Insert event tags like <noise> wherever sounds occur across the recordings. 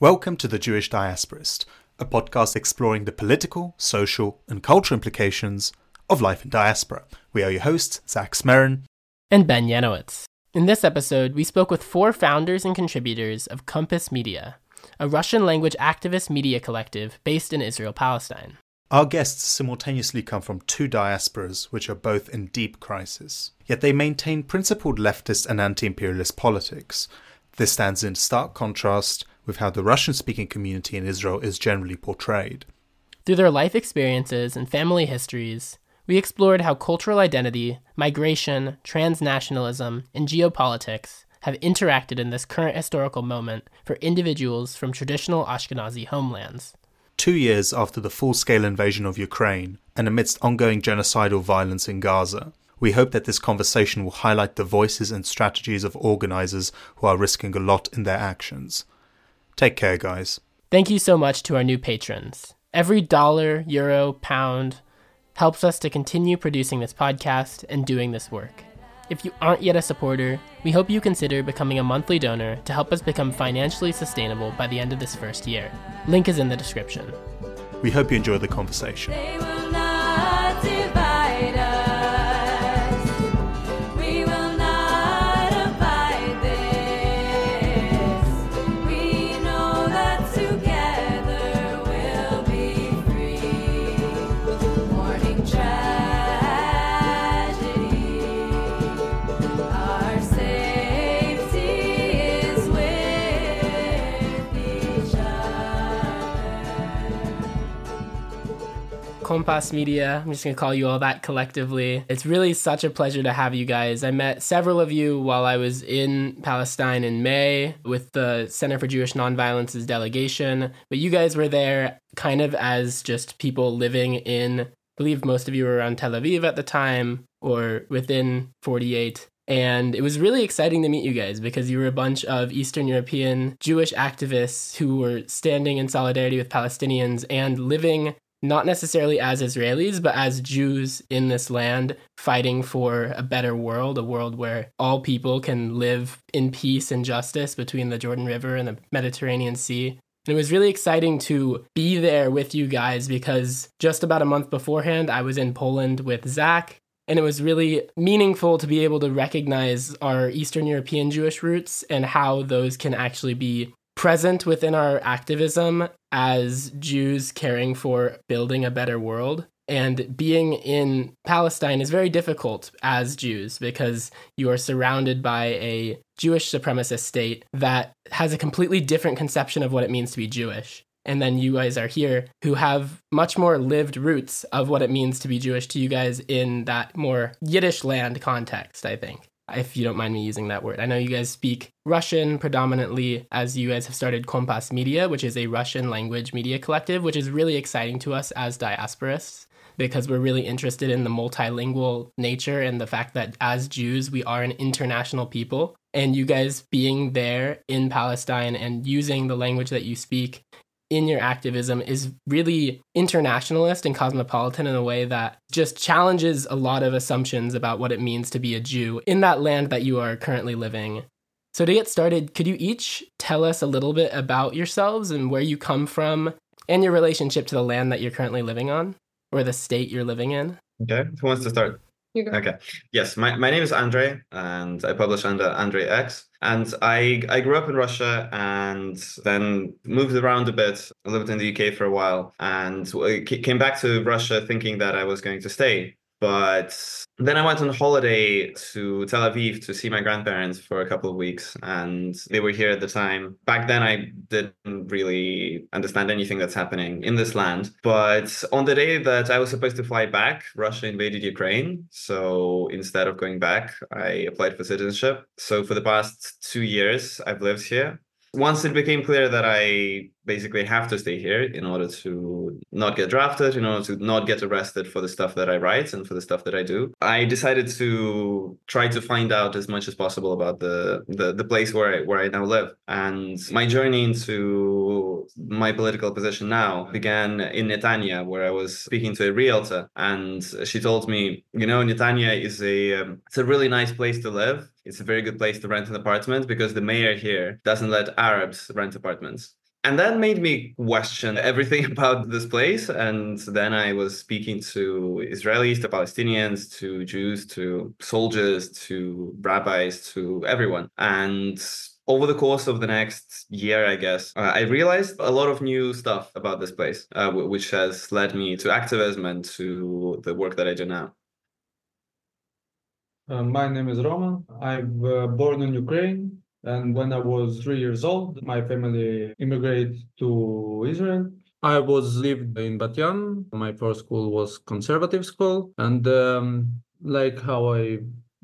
Welcome to The Jewish Diasporist, a podcast exploring the political, social, and cultural implications of life in diaspora. We are your hosts, Zach Smerin and Ben Yanowitz. In this episode, we spoke with four founders and contributors of Kompass Media, a Russian language activist media collective based in Israel Palestine. Our guests simultaneously come from two diasporas which are both in deep crisis, yet they maintain principled leftist and anti imperialist politics. This stands in stark contrast with how the Russian speaking community in Israel is generally portrayed. Through their life experiences and family histories, we explored how cultural identity, migration, transnationalism, and geopolitics have interacted in this current historical moment for individuals from traditional Ashkenazi homelands. Two years after the full scale invasion of Ukraine, and amidst ongoing genocidal violence in Gaza, we hope that this conversation will highlight the voices and strategies of organizers who are risking a lot in their actions. Take care, guys. Thank you so much to our new patrons. Every dollar, euro, pound helps us to continue producing this podcast and doing this work. If you aren't yet a supporter, we hope you consider becoming a monthly donor to help us become financially sustainable by the end of this first year. Link is in the description. We hope you enjoy the conversation. Kompass Media. I'm just going to call you all that collectively. It's really such a pleasure to have you guys. I met several of you while I was in Palestine in May with the Center for Jewish Nonviolence's delegation, but you guys were there kind of as just people living in, I believe most of you were around Tel Aviv at the time or within 48. And it was really exciting to meet you guys because you were a bunch of Eastern European Jewish activists who were standing in solidarity with Palestinians and living not necessarily as Israelis, but as Jews in this land fighting for a better world, a world where all people can live in peace and justice between the Jordan River and the Mediterranean Sea. And it was really exciting to be there with you guys because just about a month beforehand, I was in Poland with Zach. And it was really meaningful to be able to recognize our Eastern European Jewish roots and how those can actually be present within our activism as Jews caring for building a better world. And being in Palestine is very difficult as Jews because you are surrounded by a Jewish supremacist state that has a completely different conception of what it means to be Jewish. And then you guys are here who have much more lived roots of what it means to be Jewish to you guys in that more Yiddish land context, I think if you don't mind me using that word. I know you guys speak Russian predominantly as you guys have started Kompass Media, which is a Russian language media collective, which is really exciting to us as diasporists because we're really interested in the multilingual nature and the fact that as Jews, we are an international people. And you guys being there in Palestine and using the language that you speak in your activism is really internationalist and cosmopolitan in a way that just challenges a lot of assumptions about what it means to be a Jew in that land that you are currently living. So, to get started, could you each tell us a little bit about yourselves and where you come from and your relationship to the land that you're currently living on or the state you're living in? Okay, who wants to start? Okay. Yes, my, my name is Andrey, and I publish under Andrey X. And I I grew up in Russia and then moved around a bit. I lived in the UK for a while and uh, came back to Russia thinking that I was going to stay. But then I went on holiday to Tel Aviv to see my grandparents for a couple of weeks, and they were here at the time. Back then, I didn't really understand anything that's happening in this land. But on the day that I was supposed to fly back, Russia invaded Ukraine. So instead of going back, I applied for citizenship. So for the past two years, I've lived here once it became clear that I basically have to stay here in order to not get drafted, in order to not get arrested for the stuff that I write and for the stuff that I do, I decided to try to find out as much as possible about the the, the place where I, where I now live. And my journey into my political position now began in Netanya, where I was speaking to a realtor, and she told me, you know, Netanya is a um, it's a really nice place to live it's a very good place to rent an apartment because the mayor here doesn't let Arabs rent apartments. And that made me question everything <laughs> about this place. And then I was speaking to Israelis, to Palestinians, to Jews, to soldiers, to rabbis, to everyone. And over the course of the next year, I guess, uh, I realized a lot of new stuff about this place, uh, which has led me to activism and to the work that I do now. Uh, my name is Roman. I'm uh, born in Ukraine. And when I was three years old, my family immigrated to Israel. I was lived in Bat Yam. My first school was conservative school, and um, like how I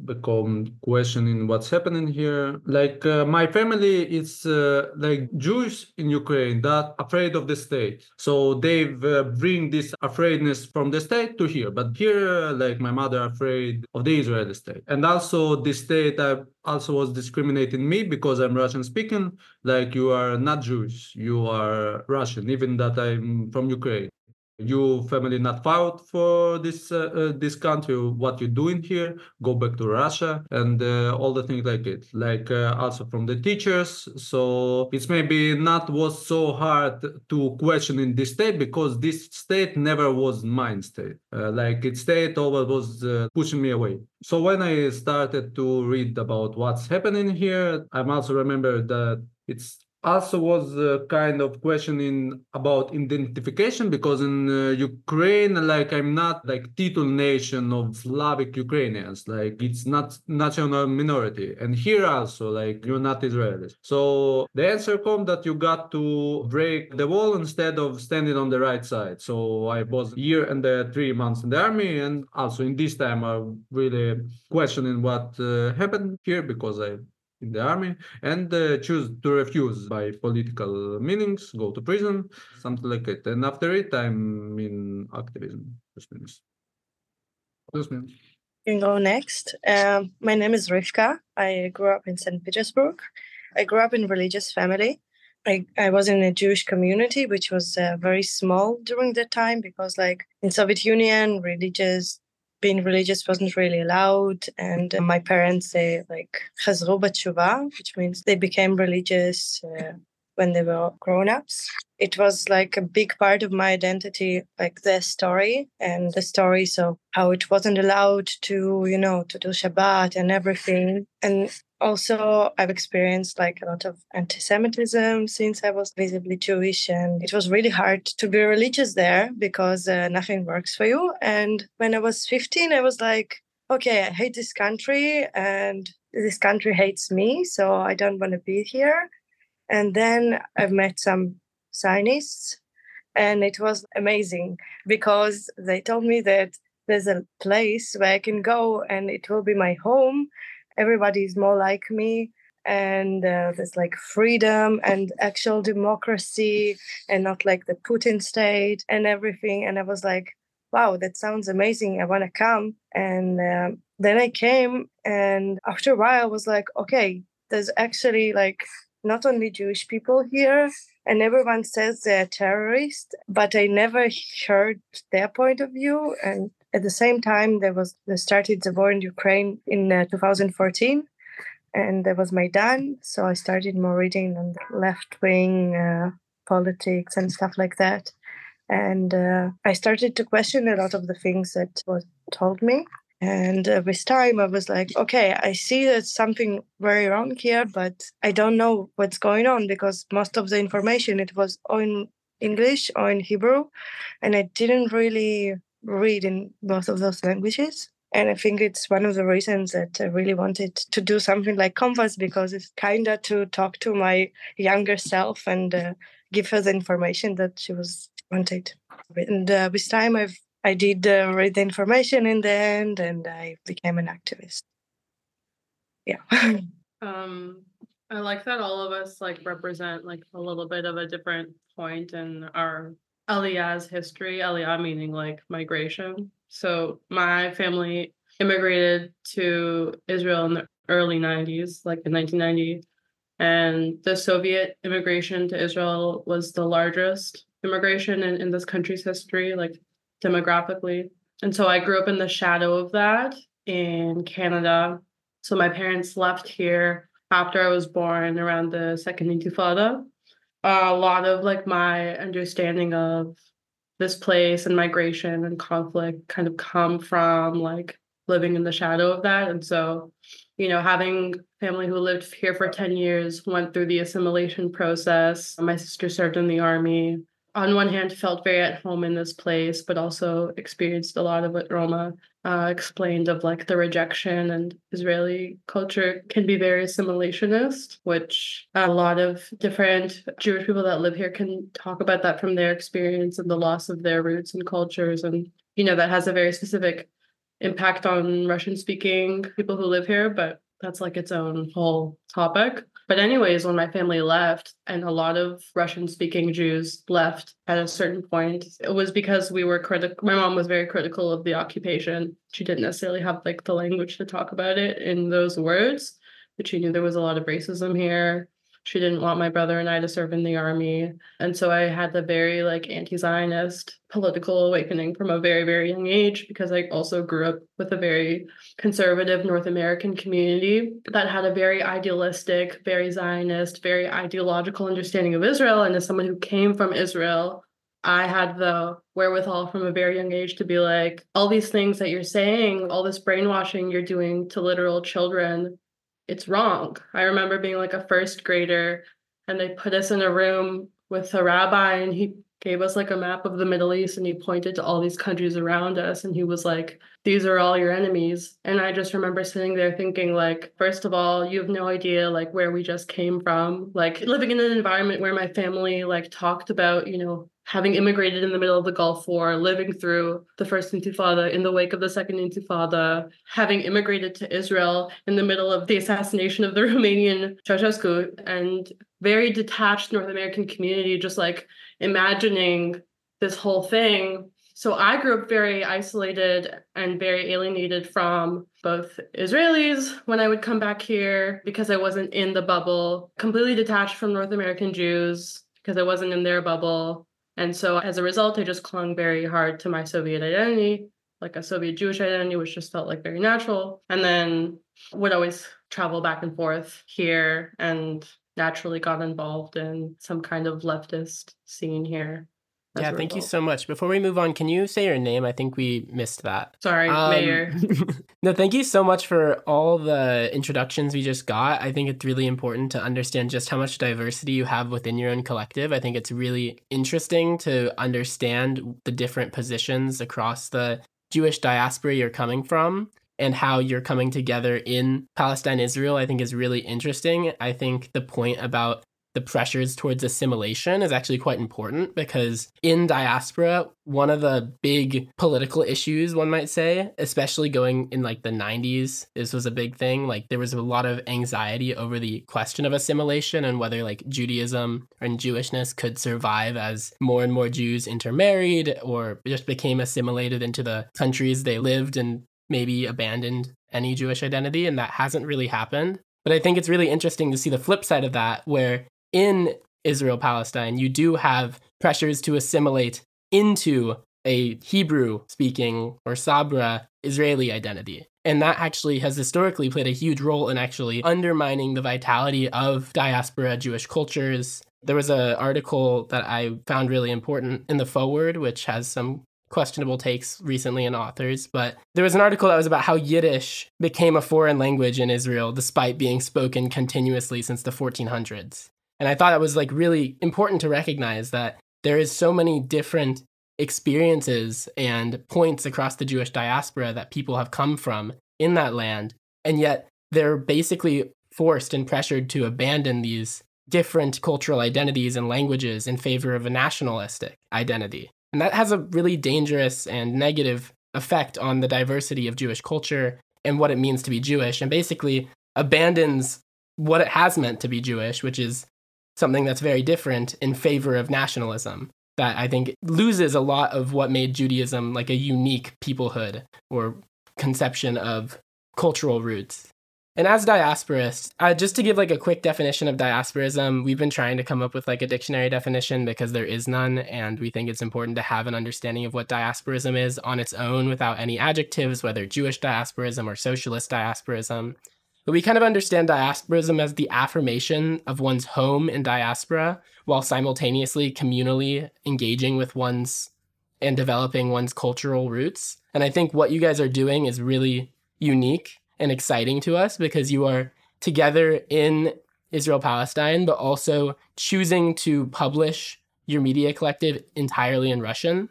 become questioning what's happening here. Like uh, my family is uh, like jews in ukraine that afraid of the state. So they uh, bring this afraidness from the state to here. But here like my mother afraid of the israeli state. And also the state uh, also was discriminating me because i'm russian speaking. Like you are not jewish. You are russian even that i'm from ukraine your family not filed for this uh, uh, this country what you're doing here? Go back to russia and uh, all the things like it. Like uh, also from the teachers. So it's maybe not was so hard to question in this state because this state never was mine state. Uh, like it state always was uh, pushing me away. So when i started to read about what's happening here i'm also remember that it's also was uh, kind of questioning about identification because in uh, Ukraine, like I'm not like title nation of Slavic Ukrainians, like it's not national minority. And here also, like you're not Israelis. So the answer come that you got to break the wall instead of standing on the right side. So I was year and the three months in the army, and also in this time I'm really questioning what uh, happened here because I in the army and uh, choose to refuse by political meanings, go to prison, something like it. And after it, I'm in activism. You can go next. Um, my name is Rivka. I grew up in St. Petersburg. I grew up in religious family. I, I was in a Jewish community, which was uh, very small during that time because, like in Soviet Union, religious being religious wasn't really allowed. And my parents, they like chazru which means they became religious uh, when they were grown-ups. It was like a big part of my identity, like their story and the stories of how it wasn't allowed to, you know, to do Shabbat and everything. And also i've experienced like a lot of anti-semitism since i was visibly jewish and it was really hard to be religious there because uh, nothing works for you. And when i was 15 i was like okay i hate this country and this country hates me so i don't want to be here. And then i've met some zionists and it was amazing because they told me that there's a place where i can go and it will be my home everybody's more like me and uh, there's like freedom and actual democracy and not like the putin state and everything. And i was like wow that sounds amazing. I want to come. And um, then i came and after a while i was like okay there's actually like not only jewish people here and everyone says they're terrorists but i never heard their point of view. And at the same time, there was started the war in Ukraine in uh, 2014, and there was Maidan. So I started more reading on left wing uh, politics and stuff like that, and uh, I started to question a lot of the things that was told me. And uh, with time, I was like, okay, I see that something very wrong here, but I don't know what's going on because most of the information it was in English or in Hebrew, and I didn't really read in both of those languages. And I think it's one of the reasons that I really wanted to do something like Kompass because it's kind of to talk to my younger self and uh, give her the information that she was wanted. And uh, with time, I've I did uh, read the information in the end, and I became an activist. Yeah. <laughs> um, I like that all of us like represent like a little bit of a different point in our Aliyah's history, Aliyah meaning like migration. So my family immigrated to Israel in the early 90s, like in 1990. And the Soviet immigration to Israel was the largest immigration in, in this country's history, like demographically. And so I grew up in the shadow of that in Canada. So my parents left here after I was born around the second Intifada a lot of like my understanding of this place and migration and conflict kind of come from like living in the shadow of that. And so, you know, having family who lived here for 10 years went through the assimilation process. My sister served in the army. On one hand, felt very at home in this place, but also experienced a lot of what Roma uh, explained of like the rejection and Israeli culture can be very assimilationist, which a lot of different Jewish people that live here can talk about that from their experience and the loss of their roots and cultures. And, you know, that has a very specific impact on Russian speaking people who live here, but that's like its own whole topic. But, anyways, when my family left, and a lot of Russian speaking Jews left at a certain point, it was because we were critical. My mom was very critical of the occupation. She didn't necessarily have like the language to talk about it in those words, but she knew there was a lot of racism here she didn't want my brother and I to serve in the army. And so I had the very like anti-Zionist political awakening from a very, very young age because I also grew up with a very conservative North American community that had a very idealistic, very Zionist, very ideological understanding of Israel. And as someone who came from Israel, I had the wherewithal from a very young age to be like, all these things that you're saying, all this brainwashing you're doing to literal children it's wrong. I remember being like a first grader and they put us in a room with a rabbi and he gave us like a map of the Middle East and he pointed to all these countries around us and he was like, These are all your enemies. And I just remember sitting there thinking, like, first of all, you have no idea like where we just came from. Like living in an environment where my family like talked about, you know, having immigrated in the middle of the Gulf War, living through the first Intifada in the wake of the second Intifada, having immigrated to Israel in the middle of the assassination of the <laughs> Romanian Ceausescu, and very detached North American community, just like imagining this whole thing. So I grew up very isolated and very alienated from both Israelis when I would come back here because I wasn't in the bubble, completely detached from North American Jews because I wasn't in their bubble and so as a result, I just clung very hard to my Soviet identity, like a Soviet Jewish identity, which just felt like very natural. And then would always travel back and forth here and naturally got involved in some kind of leftist scene here. Yeah, thank you so much. Before we move on, can you say your name? I think we missed that. Sorry, um, Meir. <laughs> no, thank you so much for all the introductions we just got. I think it's really important to understand just how much diversity you have within your own collective. I think it's really interesting to understand the different positions across the Jewish diaspora you're coming from and how you're coming together in Palestine, Israel, I think is really interesting. I think the point about the pressures towards assimilation is actually quite important because in diaspora, one of the big political issues, one might say, especially going in like the 90s, this was a big thing. Like there was a lot of anxiety over the question of assimilation and whether like Judaism and Jewishness could survive as more and more Jews intermarried or just became assimilated into the countries they lived and maybe abandoned any Jewish identity. And that hasn't really happened. But I think it's really interesting to see the flip side of that, where in Israel Palestine, you do have pressures to assimilate into a Hebrew speaking or Sabra Israeli identity. And that actually has historically played a huge role in actually undermining the vitality of diaspora Jewish cultures. There was an article that I found really important in the forward, which has some questionable takes recently in authors, but there was an article that was about how Yiddish became a foreign language in Israel despite being spoken continuously since the 1400s. And I thought it was like really important to recognize that there is so many different experiences and points across the Jewish diaspora that people have come from in that land. And yet they're basically forced and pressured to abandon these different cultural identities and languages in favor of a nationalistic identity. And that has a really dangerous and negative effect on the diversity of Jewish culture and what it means to be Jewish, and basically abandons what it has meant to be Jewish, which is something that's very different in favor of nationalism that I think loses a lot of what made Judaism like a unique peoplehood or conception of cultural roots. And as diasporists, uh, just to give like a quick definition of diasporism, we've been trying to come up with like a dictionary definition because there is none, and we think it's important to have an understanding of what diasporism is on its own without any adjectives, whether Jewish diasporism or socialist diasporism. But we kind of understand diasporism as the affirmation of one's home in diaspora while simultaneously communally engaging with one's and developing one's cultural roots. And I think what you guys are doing is really unique and exciting to us because you are together in Israel Palestine, but also choosing to publish your media collective entirely in Russian.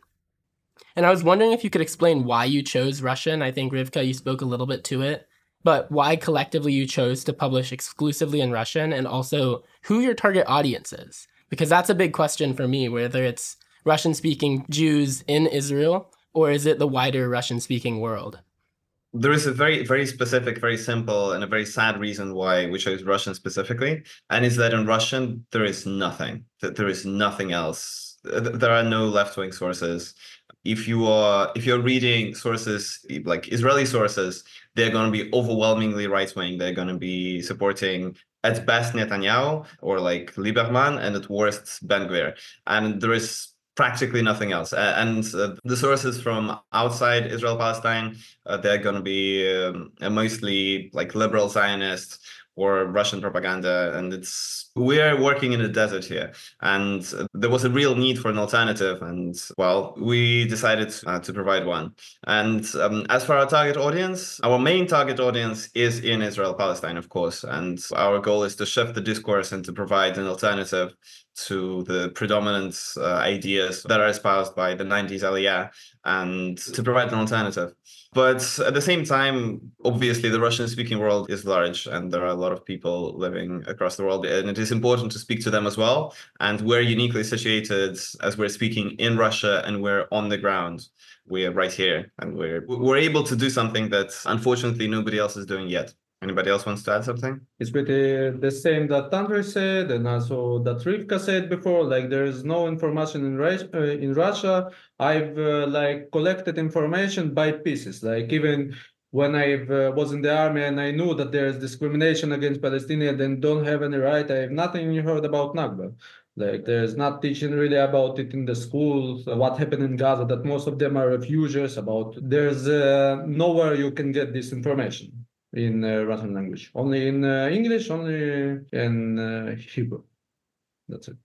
And I was wondering if you could explain why you chose Russian. I think Rivka, you spoke a little bit to it, but why collectively you chose to publish exclusively in Russian and also who your target audience is. Because that's a big question for me, whether it's Russian speaking Jews in Israel or is it the wider Russian speaking world? there is a very very specific very simple and a very sad reason why we chose russian specifically and is that in russian there is nothing that there is nothing else there are no left-wing sources if you are if you're reading sources like israeli sources they're going to be overwhelmingly right-wing they're going to be supporting at best netanyahu or like lieberman and at worst ben gvir and there is practically nothing else. And uh, the sources from outside Israel Palestine, uh, they're going to be um, mostly like liberal Zionists or Russian propaganda. And it's we're working in a desert here, and there was a real need for an alternative. And well, we decided uh, to provide one. And um, as for our target audience, our main target audience is in Israel Palestine, of course. And our goal is to shift the discourse and to provide an alternative to the predominant uh, ideas that are espoused by the 90s Aliyah and to provide an alternative. But at the same time, obviously, the Russian speaking world is large and there are a lot of people living across the world. And it is important to speak to them as well. And we're uniquely situated as we're speaking in Russia and we're on the ground. We're right here and we're, we're able to do something that unfortunately nobody else is doing yet. Anybody else wants to add something? It's pretty the same that Andrey said, and also that Rivka said before. Like there is no information in Russia. Uh, in Russia, I've uh, like collected information by pieces. Like even when I uh, was in the army and I knew that there is discrimination against Palestinians and don't have any right, I have nothing heard about Nakba. Like there's not teaching really about it in the schools, uh, what happened in Gaza, that most of them are refugees about. There's uh, nowhere you can get this information in uh, Russian language. Only in uh, English, only in uh, Hebrew. That's it.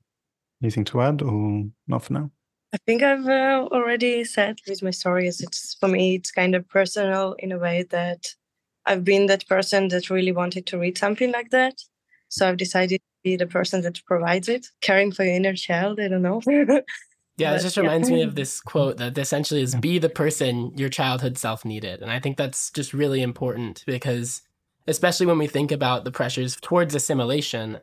Anything to add or not for now? I think I've uh, already said with my stories. It's for me, it's kind of personal in a way that I've been that person that really wanted to read something like that. So I've decided to be the person that provides it, caring for your inner child. I don't know. <laughs> Yeah, it just reminds me of <laughs> this quote that essentially is be the person your childhood self needed. And I think that's just really important because, especially when we think about the pressures towards assimilation,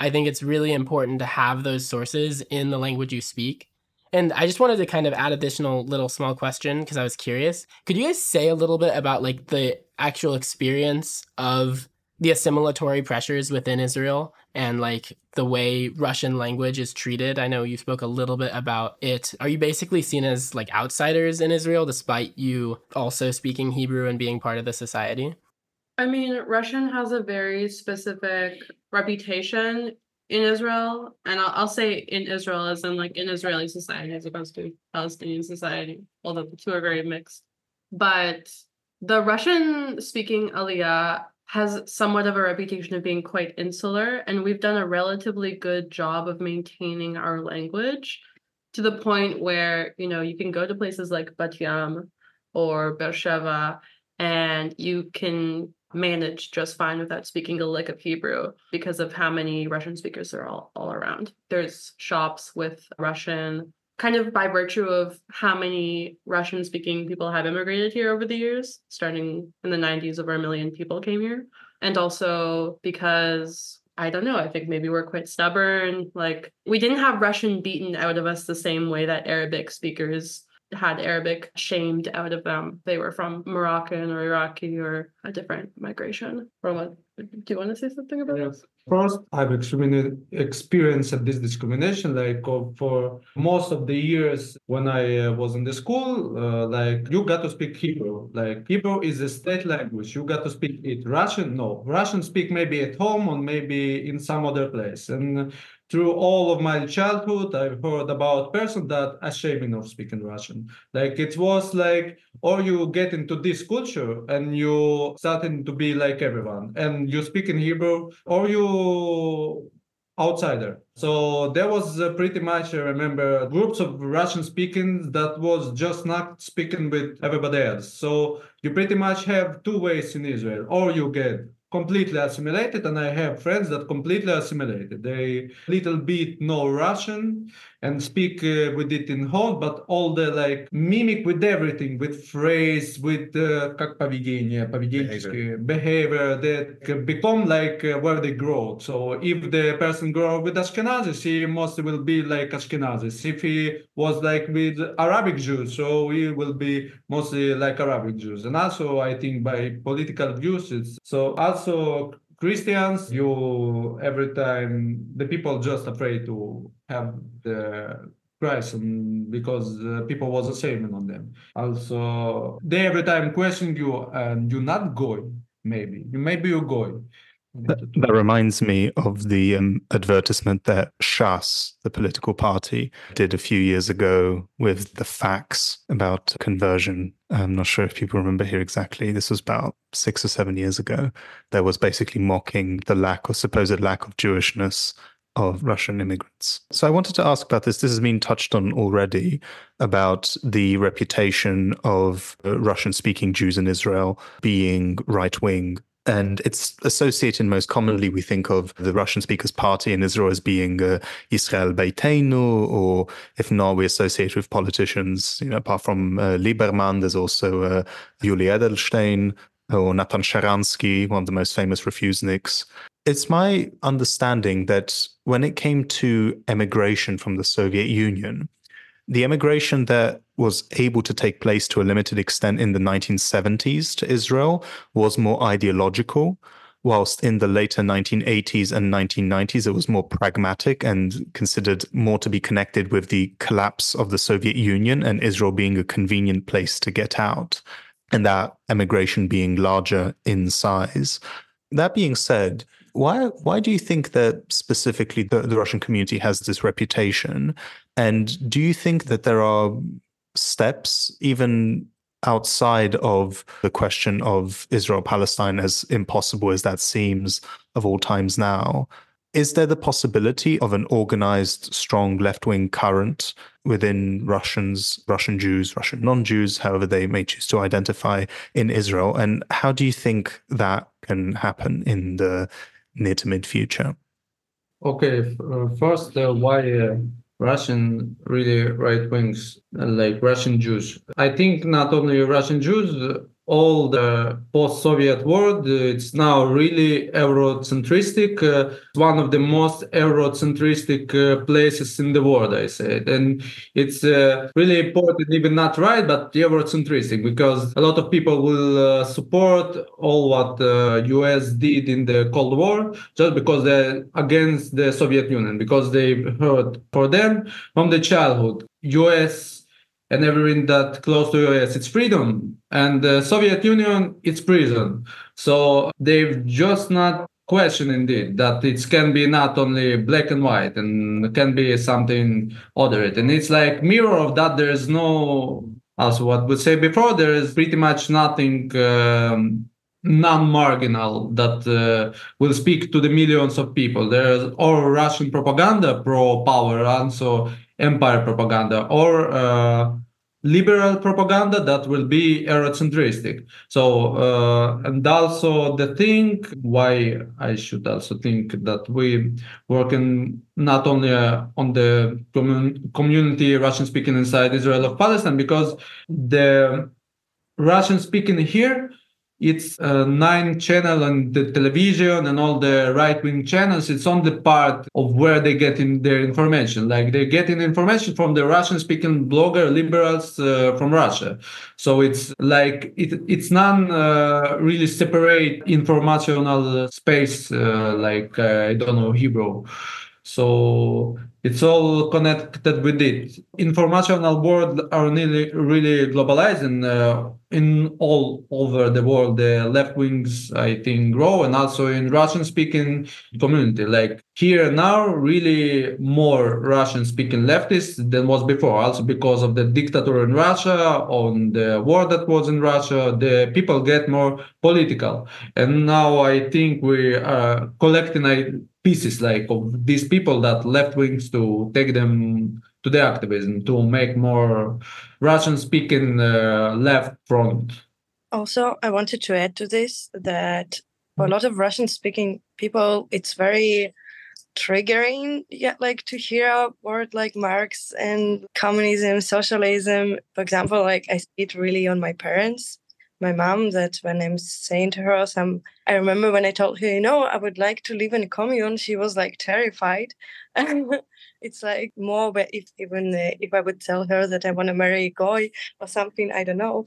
I think it's really important to have those sources in the language you speak. And I just wanted to kind of add additional little small question because I was curious. Could you guys say a little bit about like the actual experience of the assimilatory pressures within Israel and like the way Russian language is treated. I know you spoke a little bit about it. Are you basically seen as like outsiders in Israel despite you also speaking Hebrew and being part of the society? I mean, Russian has a very specific reputation in Israel, and I'll, I'll, say in Israel as in like in Israeli society as opposed to Palestinian society, although the two are very mixed. But the Russian speaking Aliyah has somewhat of a reputation of being quite insular, and we've done a relatively good job of maintaining our language to the point where you know you can go to places like Bat Yam or Beersheba, and you can manage just fine without speaking a lick of Hebrew because of how many Russian speakers are all, all around. There's shops with Russian kind of by virtue of how many Russian speaking people have immigrated here over the years, starting in the 90s, over a million people came here. And also because I don't know, I think maybe we're quite stubborn. Like, we didn't have Russian beaten out of us the same way that Arabic speakers had Arabic shamed out of them. They were from Moroccan or Iraqi or a different migration. Roman, do you want to say something about yes. this? First, I've experienced this discrimination. Like uh, for most of the years when I uh, was in the school, uh, like you got to speak Hebrew. Like Hebrew is a state language. You got to speak it. Russian, no. Russian speak maybe at home or maybe in some other place. And through all of my childhood, I've heard about person that ashamed of speaking Russian. Like it was like, or you get into this culture and you starting to be like everyone, and you speak in Hebrew, or you outsider. So there was uh, pretty much, I remember, groups of Russian speaking that was just not speaking with everybody else. So you pretty much have two ways in Israel, or you get completely assimilated and i have friends that completely assimilated. They little bit know russian and speak uh, with it in home but all the like mimic with everything with phrase with uh, как поведение behavior. behavior that become like uh, where they grow so if the person grow with ashkenazis he mostly will be like ashkenazis if he was like with arabic jews so he will be mostly like arabic jews and also i think by political views it's so also Christians, you every time the people just afraid to have the Christ because uh, people was ashamed on them. Also, they every time question you and you're not going. Maybe you maybe you're going. That, that, reminds me of the um, advertisement that Shas, the political party, did a few years ago with the facts about conversion. I'm not sure if people remember here exactly. This was about six or seven years ago. There was basically mocking the lack or supposed lack of Jewishness of Russian immigrants. So I wanted to ask about this. This has been touched on already about the reputation of uh, Russian speaking Jews in Israel being right wing and it's associated most commonly, we think of the Russian speakers party in Israel as being uh, Israel Beitenu, or if not, we associate with politicians, you know, apart from uh, Lieberman, there's also uh, Yuli Edelstein or Natan Sharansky, one of the most famous refuseniks. It's my understanding that when it came to emigration from the Soviet Union, the emigration that was able to take place to a limited extent in the 1970s to Israel was more ideological, whilst in the later 1980s and 1990s, it was more pragmatic and considered more to be connected with the collapse of the Soviet Union and Israel being a convenient place to get out, and that emigration being larger in size. That being said, why why do you think that specifically the, the Russian community has this reputation? And do you think that there are steps, even outside of the question of Israel Palestine, as impossible as that seems of all times now, is there the possibility of an organized, strong left wing current within Russians, Russian Jews, Russian non Jews, however they may choose to identify in Israel? And how do you think that can happen in the near to mid future? Okay, uh, first, uh, why uh, Russian really right wings, uh, like Russian Jews? I think not only Russian Jews, all the post-Soviet world. It's now really Eurocentristic, uh, one of the most Eurocentristic uh, places in the world, I said. And it's uh, really important, even not right, but Eurocentristic, because a lot of people will uh, support all what US did in the Cold War just because they're against the Soviet Union, because they heard for them from the childhood. US and everything that close to US, it's freedom. And the Soviet Union, it's prison. So they've just not questioning it that it can be not only black and white and can be something other. And it's like mirror of that. There is no, as what we say before, there is pretty much nothing um, non-marginal that uh, will speak to the millions of people. There's all Russian propaganda pro power, also empire propaganda, or uh, liberal propaganda that will be Eurocentristic. So, uh, and also the thing why I should also think that we working not only uh, on the commun- community Russian speaking inside Israel of Palestine, because the Russian speaking here it's a nine channel and the television and all the right wing channels. It's on the part of where they get in their information. Like they're getting information from the Russian speaking blogger liberals uh, from Russia. So it's like it, it's non uh, really separate informational space uh, like uh, I don't know Hebrew. So it's all connected with it. Informational world are really really globalized and uh, in all over the world the left wings I think grow and also in Russian speaking community. Like here now really more Russian speaking leftists than was before. Also because of the dictator in Russia, on the war that was in Russia, the people get more political. And now I think we are collecting pieces like of these people that left wings to take them to the activism to make more Russian speaking uh, left front. Also, I wanted to add to this that for a lot of Russian speaking people, it's very triggering yeah like to hear a word like marx and communism socialism for example like i see it really on my parents my mom that when I'm saying to her some I remember when I told her, you know, I would like to live in a commune, she was like terrified. <laughs> it's like more but if even uh, if I would tell her that I want to marry a guy or something, I don't know.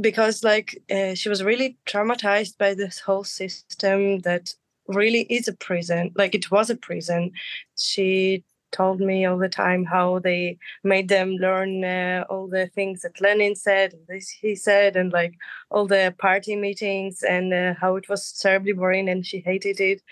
because like uh, she was really traumatized by this whole system that really is a prison like it was a prison she told me all the time how they made them learn uh, all the things that Lenin said, this he said, and like all the party meetings, and uh, how it was terribly boring, and she hated it,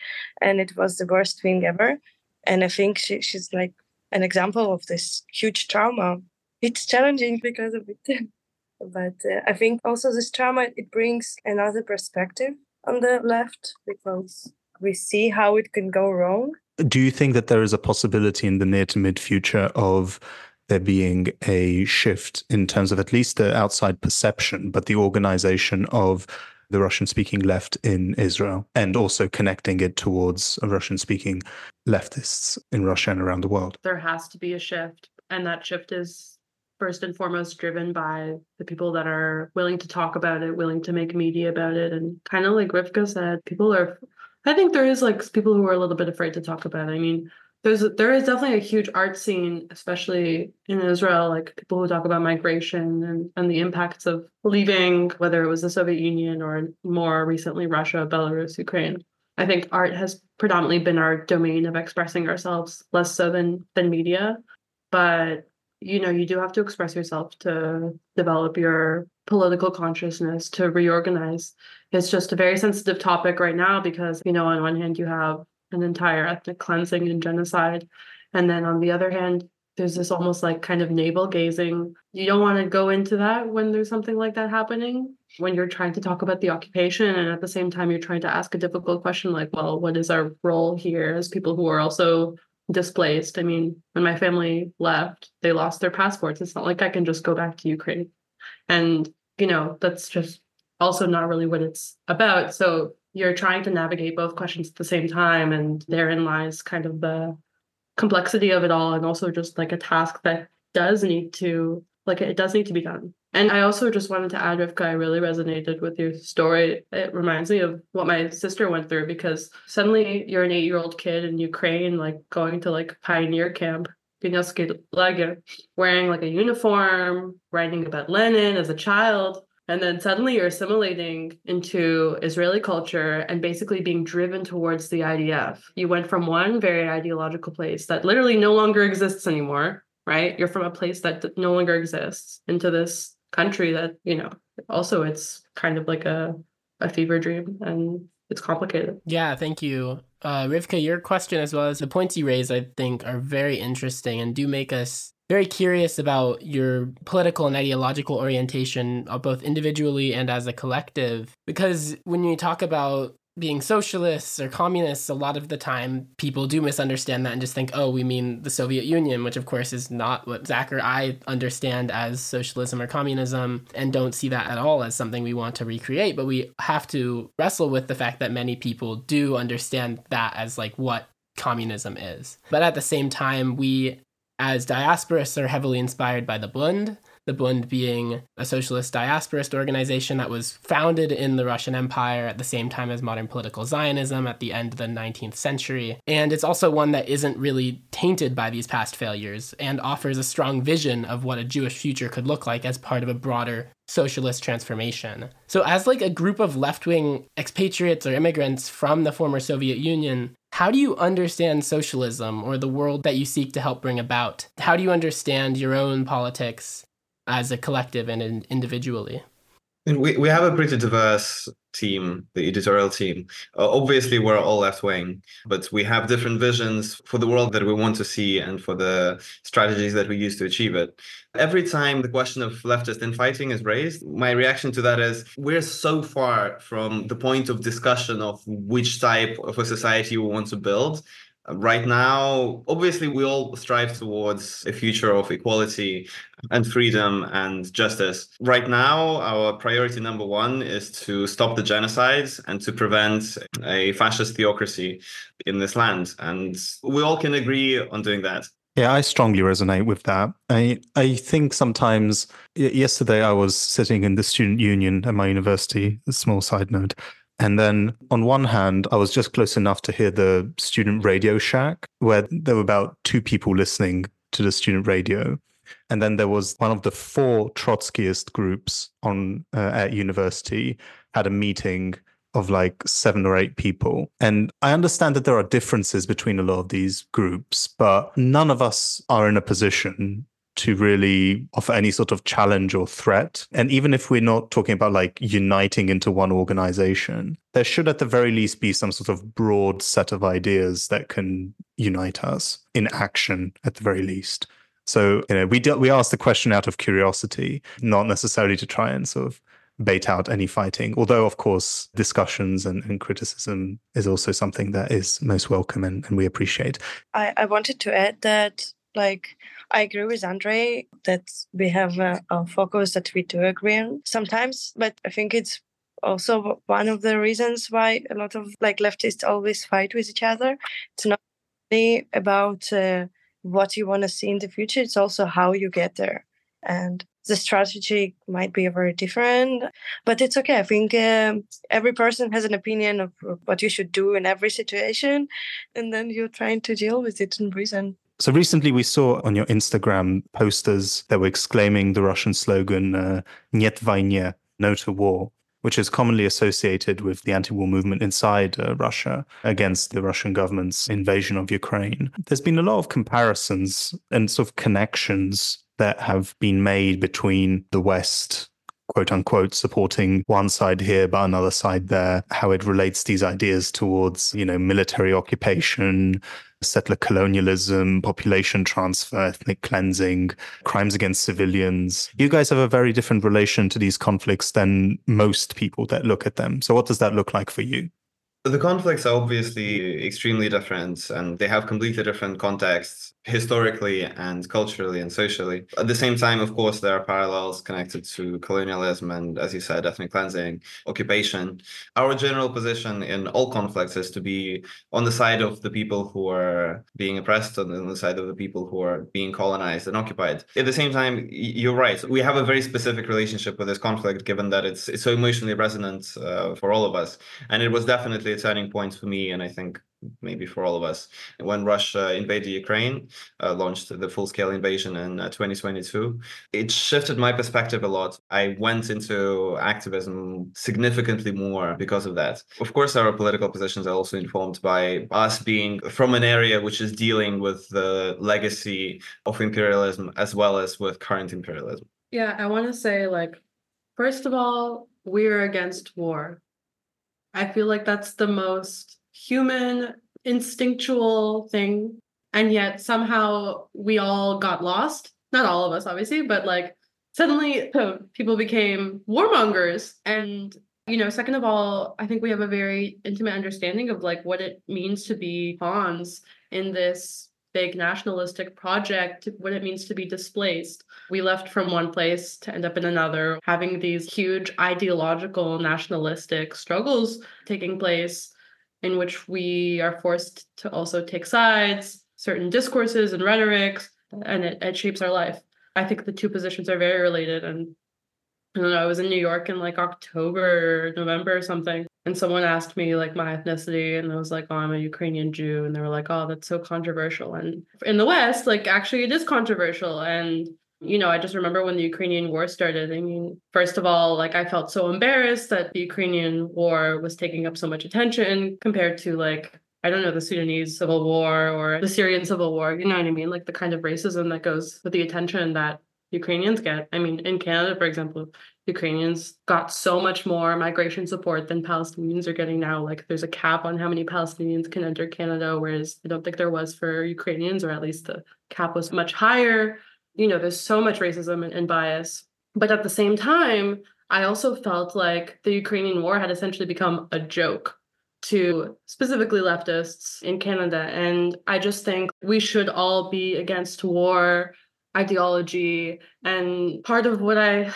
and it was the worst thing ever. And I think she, she's like an example of this huge trauma. It's challenging because of it, <laughs> but uh, I think also this trauma it brings another perspective on the left because we see how it can go wrong do you think that there is a possibility in the near to mid future of there being a shift in terms of at least the outside perception, but the organization of the Russian speaking left in Israel and also connecting it towards Russian speaking leftists in Russia and around the world? There has to be a shift. And that shift is first and foremost driven by the people that are willing to talk about it, willing to make media about it. And kind of like Rivka said, people are I think there is like people who are a little bit afraid to talk about it. I mean, there's there is definitely a huge art scene, especially in Israel, like people who talk about migration and, and the impacts of leaving, whether it was the Soviet Union or more recently Russia, Belarus, Ukraine. I think art has predominantly been our domain of expressing ourselves, less so than than media. But you know, you do have to express yourself to develop your political consciousness, to reorganize it's just a very sensitive topic right now because, you know, on one hand, you have an entire ethnic cleansing and genocide. And then on the other hand, there's this almost like kind of navel gazing. You don't want to go into that when there's something like that happening, when you're trying to talk about the occupation. And at the same time, you're trying to ask a difficult question like, well, what is our role here as people who are also displaced? I mean, when my family left, they lost their passports. It's not like I can just go back to Ukraine. And, you know, that's just also not really what it's about. So you're trying to navigate both questions at the same time. And therein lies kind of the complexity of it all, and also just like a task that does need to, like, it does need to be done. And I also just wanted to add, Rivka, I really resonated with your story. It reminds me of what my sister went through because suddenly you're an eight year old kid in Ukraine, like going to like pioneer camp, wearing like a uniform, writing about Lenin as a child. And then suddenly you're assimilating into Israeli culture and basically being driven towards the IDF. You went from one very ideological place that literally no longer exists anymore, right? You're from a place that no longer exists into this country that, you know, also it's kind of like a, a fever dream and it's complicated. Yeah, thank you. Uh, Rivka, your question as well as the points you raise, I think, are very interesting and do make us very curious about your political and ideological orientation, uh, both individually and as a collective. Because when you talk about being socialists or communists, a lot of the time people do misunderstand that and just think, oh, we mean the Soviet Union, which of course is not what Zach or I understand as socialism or communism, and don't see that at all as something we want to recreate. But we have to wrestle with the fact that many people do understand that as like what communism is. But at the same time, we as diasporists are heavily inspired by the Bund, the Bund being a socialist diasporist organization that was founded in the Russian Empire at the same time as modern political Zionism at the end of the 19th century. And it's also one that isn't really tainted by these past failures and offers a strong vision of what a Jewish future could look like as part of a broader socialist transformation. So, as like a group of left wing expatriates or immigrants from the former Soviet Union, How do you understand socialism or the world that you seek to help bring about? How do you understand your own politics as a collective and individually? We, we have a pretty diverse team, the editorial team. Uh, obviously, we're all left wing, but we have different visions for the world that we want to see and for the strategies that we use to achieve it. Every time the question of leftist infighting is raised, my reaction to that is we're so far from the point of discussion of which type of a society we want to build Right now, obviously, we all strive towards a future of equality and freedom and justice. Right now, our priority number one is to stop the genocides and to prevent a fascist theocracy in this land. And we all can agree on doing that. Yeah, I strongly resonate with that. I I think sometimes yesterday I was sitting in the student union at my university, a small side note, and then on one hand, I was just close enough to hear the student radio shack where there were about two people listening to the student radio. And then there was one of the four Trotskyist groups on uh, at university had a meeting of like seven or eight people. And I understand that there are differences between a lot of these groups, but none of us are in a position to really offer any sort of challenge or threat. And even if we're not talking about like uniting into one organization, there should at the very least be some sort of broad set of ideas that can unite us in action at the very least. So, you know, we do, we ask the question out of curiosity, not necessarily to try and sort of bait out any fighting. Although, of course, discussions and, and criticism is also something that is most welcome and, and we appreciate. I, I wanted to add that like I agree with Andrey that we have a, a focus that we do agree on sometimes, but I think it's also one of the reasons why a lot of like leftists always fight with each other. It's not only about uh, what you want to see in the future; it's also how you get there, and the strategy might be very different. But it's okay. I think um, every person has an opinion of what you should do in every situation, and then you're trying to deal with it in reason. So recently we saw on your Instagram posters that were exclaiming the Russian slogan uh, "Нет войне," no to war, which is commonly associated with the anti-war movement inside uh, Russia against the Russian government's invasion of Ukraine. There's been a lot of comparisons and sort of connections that have been made between the West quote unquote supporting one side here but another side there how it relates these ideas towards you know military occupation settler colonialism, population transfer, ethnic cleansing, crimes against civilians. You guys have a very different relation to these conflicts than most people that look at them. So, what does that look like for you? The conflicts are obviously extremely different and they have completely different contexts historically and culturally and socially. At the same time, of course, there are parallels connected to colonialism and, as you said, ethnic cleansing, occupation. Our general position in all conflicts is to be on the side of the people who are being oppressed and on the side of the people who are being colonized and occupied. At the same time, you're right. We have a very specific relationship with this conflict, given that it's, it's so emotionally resonant uh, for all of us. And it was definitely a turning point for me, and I think maybe for all of us. When Russia invaded Ukraine, uh, launched the full scale invasion in uh, 2022, it shifted my perspective a lot. I went into activism significantly more because of that. Of course, our political positions are also informed by us being from an area which is dealing with the legacy of imperialism as well as with current imperialism. Yeah, I want to say, like, first of all, we're against war. I feel like that's the most human instinctual thing. And yet somehow we all got lost. Not all of us obviously but like suddenly people became warmongers. And you know second of all i think we have a very intimate understanding of like what it means to be pawns in this big nationalistic project what it means to be displaced we left from one place to end up in another having these huge ideological nationalistic struggles taking place in which we are forced to also take sides, certain discourses and rhetorics, and it, it shapes our life. I think the two positions are very related. And I don't know, I was in New York in like October, November or something. And someone asked me like my ethnicity, and I was like, oh, I'm a Ukrainian Jew. And they were like, oh, that's so controversial. And in the West, like actually it is controversial. And you know, I just remember when the Ukrainian war started. I mean, first of all, like I felt so embarrassed that the Ukrainian war was taking up so much attention compared to like I don't know, the Sudanese civil war or the Syrian civil war, you know what I mean? Like the kind of racism that goes with the attention that Ukrainians get. I mean, in Canada, for example, Ukrainians got so much more migration support than Palestinians are getting now. Like there's a cap on how many Palestinians can enter Canada, whereas I don't think there was for Ukrainians, or at least the cap was much higher. You know, there's so much racism and, and bias. But at the same time, I also felt like the Ukrainian war had essentially become a joke to specifically leftists in Canada. And I just think we should all be against war ideology. And part of what I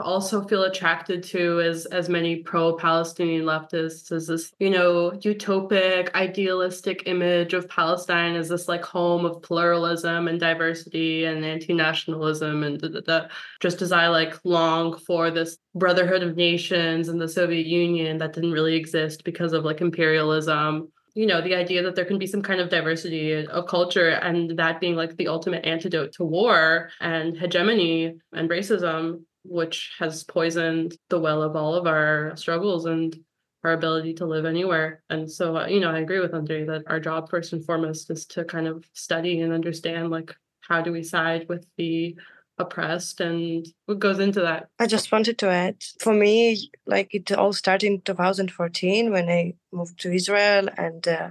also feel attracted to as as many pro-palestinian leftists is this you know utopic idealistic image of palestine as this like home of pluralism and diversity and anti-nationalism and da, da, da. just as i like long for this brotherhood of nations and the soviet union that didn't really exist because of like imperialism you know the idea that there can be some kind of diversity of culture and that being like the ultimate antidote to war and hegemony and racism which has poisoned the well of all of our struggles and our ability to live anywhere. And so, uh, you know, I agree with Andrey that our job first and foremost is to kind of study and understand like how do we side with the oppressed and what goes into that. I just wanted to add for me, like it all started in 2014 when I moved to Israel and uh,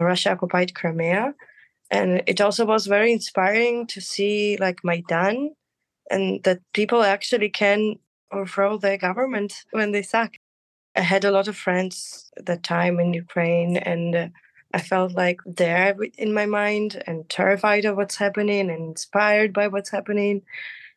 Russia occupied Crimea. And it also was very inspiring to see like Maidan and that people actually can overthrow their government when they suck. I had a lot of friends at that time in Ukraine, and uh, I felt like there in my mind and terrified of what's happening and inspired by what's happening.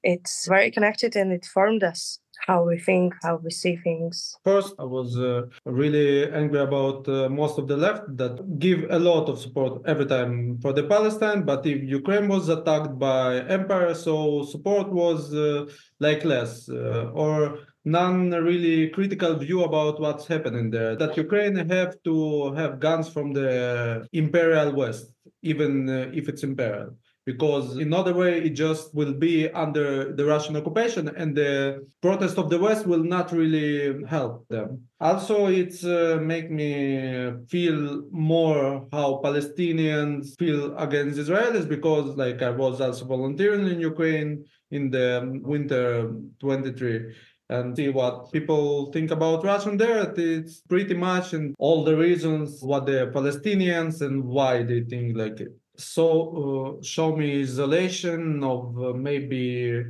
It's very connected and it formed us how we think, how we see things. First, I was uh, really angry about uh, most of the left that give a lot of support every time for the Palestine. But if Ukraine was attacked by empire, so support was uh, like less uh, or none really critical view about what's happening there. That Ukraine have to have guns from the imperial West, even uh, if it's imperial because in other way it just will be under the Russian occupation and the protest of the West will not really help them. Also, it's uh, make me feel more how Palestinians feel against Israelis because like I was also volunteering in Ukraine in the winter 23 and see what people think about Russian there. It's pretty much in all the reasons what the Palestinians and why they think like it so uh, show me isolation of uh, maybe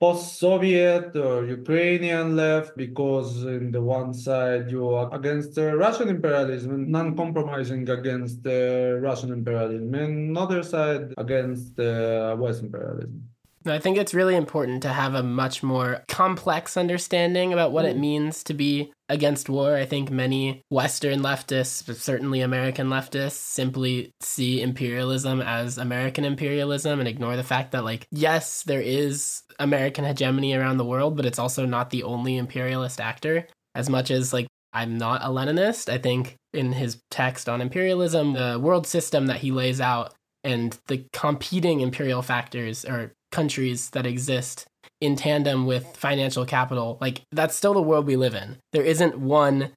post-Soviet or Ukrainian left because in the one side you are against uh, Russian imperialism, and non-compromising against Russian imperialism, and other side against West imperialism. I think it's really important to have a much more complex understanding about what mm. it means to be against war. I think many Western leftists, but certainly American leftists, simply see imperialism as American imperialism and ignore the fact that, like, yes, there is American hegemony around the world, but it's also not the only imperialist actor. As much as, like, I'm not a Leninist, I think in his text on imperialism, the world system that he lays out and the competing imperial factors or countries that exist in tandem with financial capital, like that's still the world we live in. There isn't one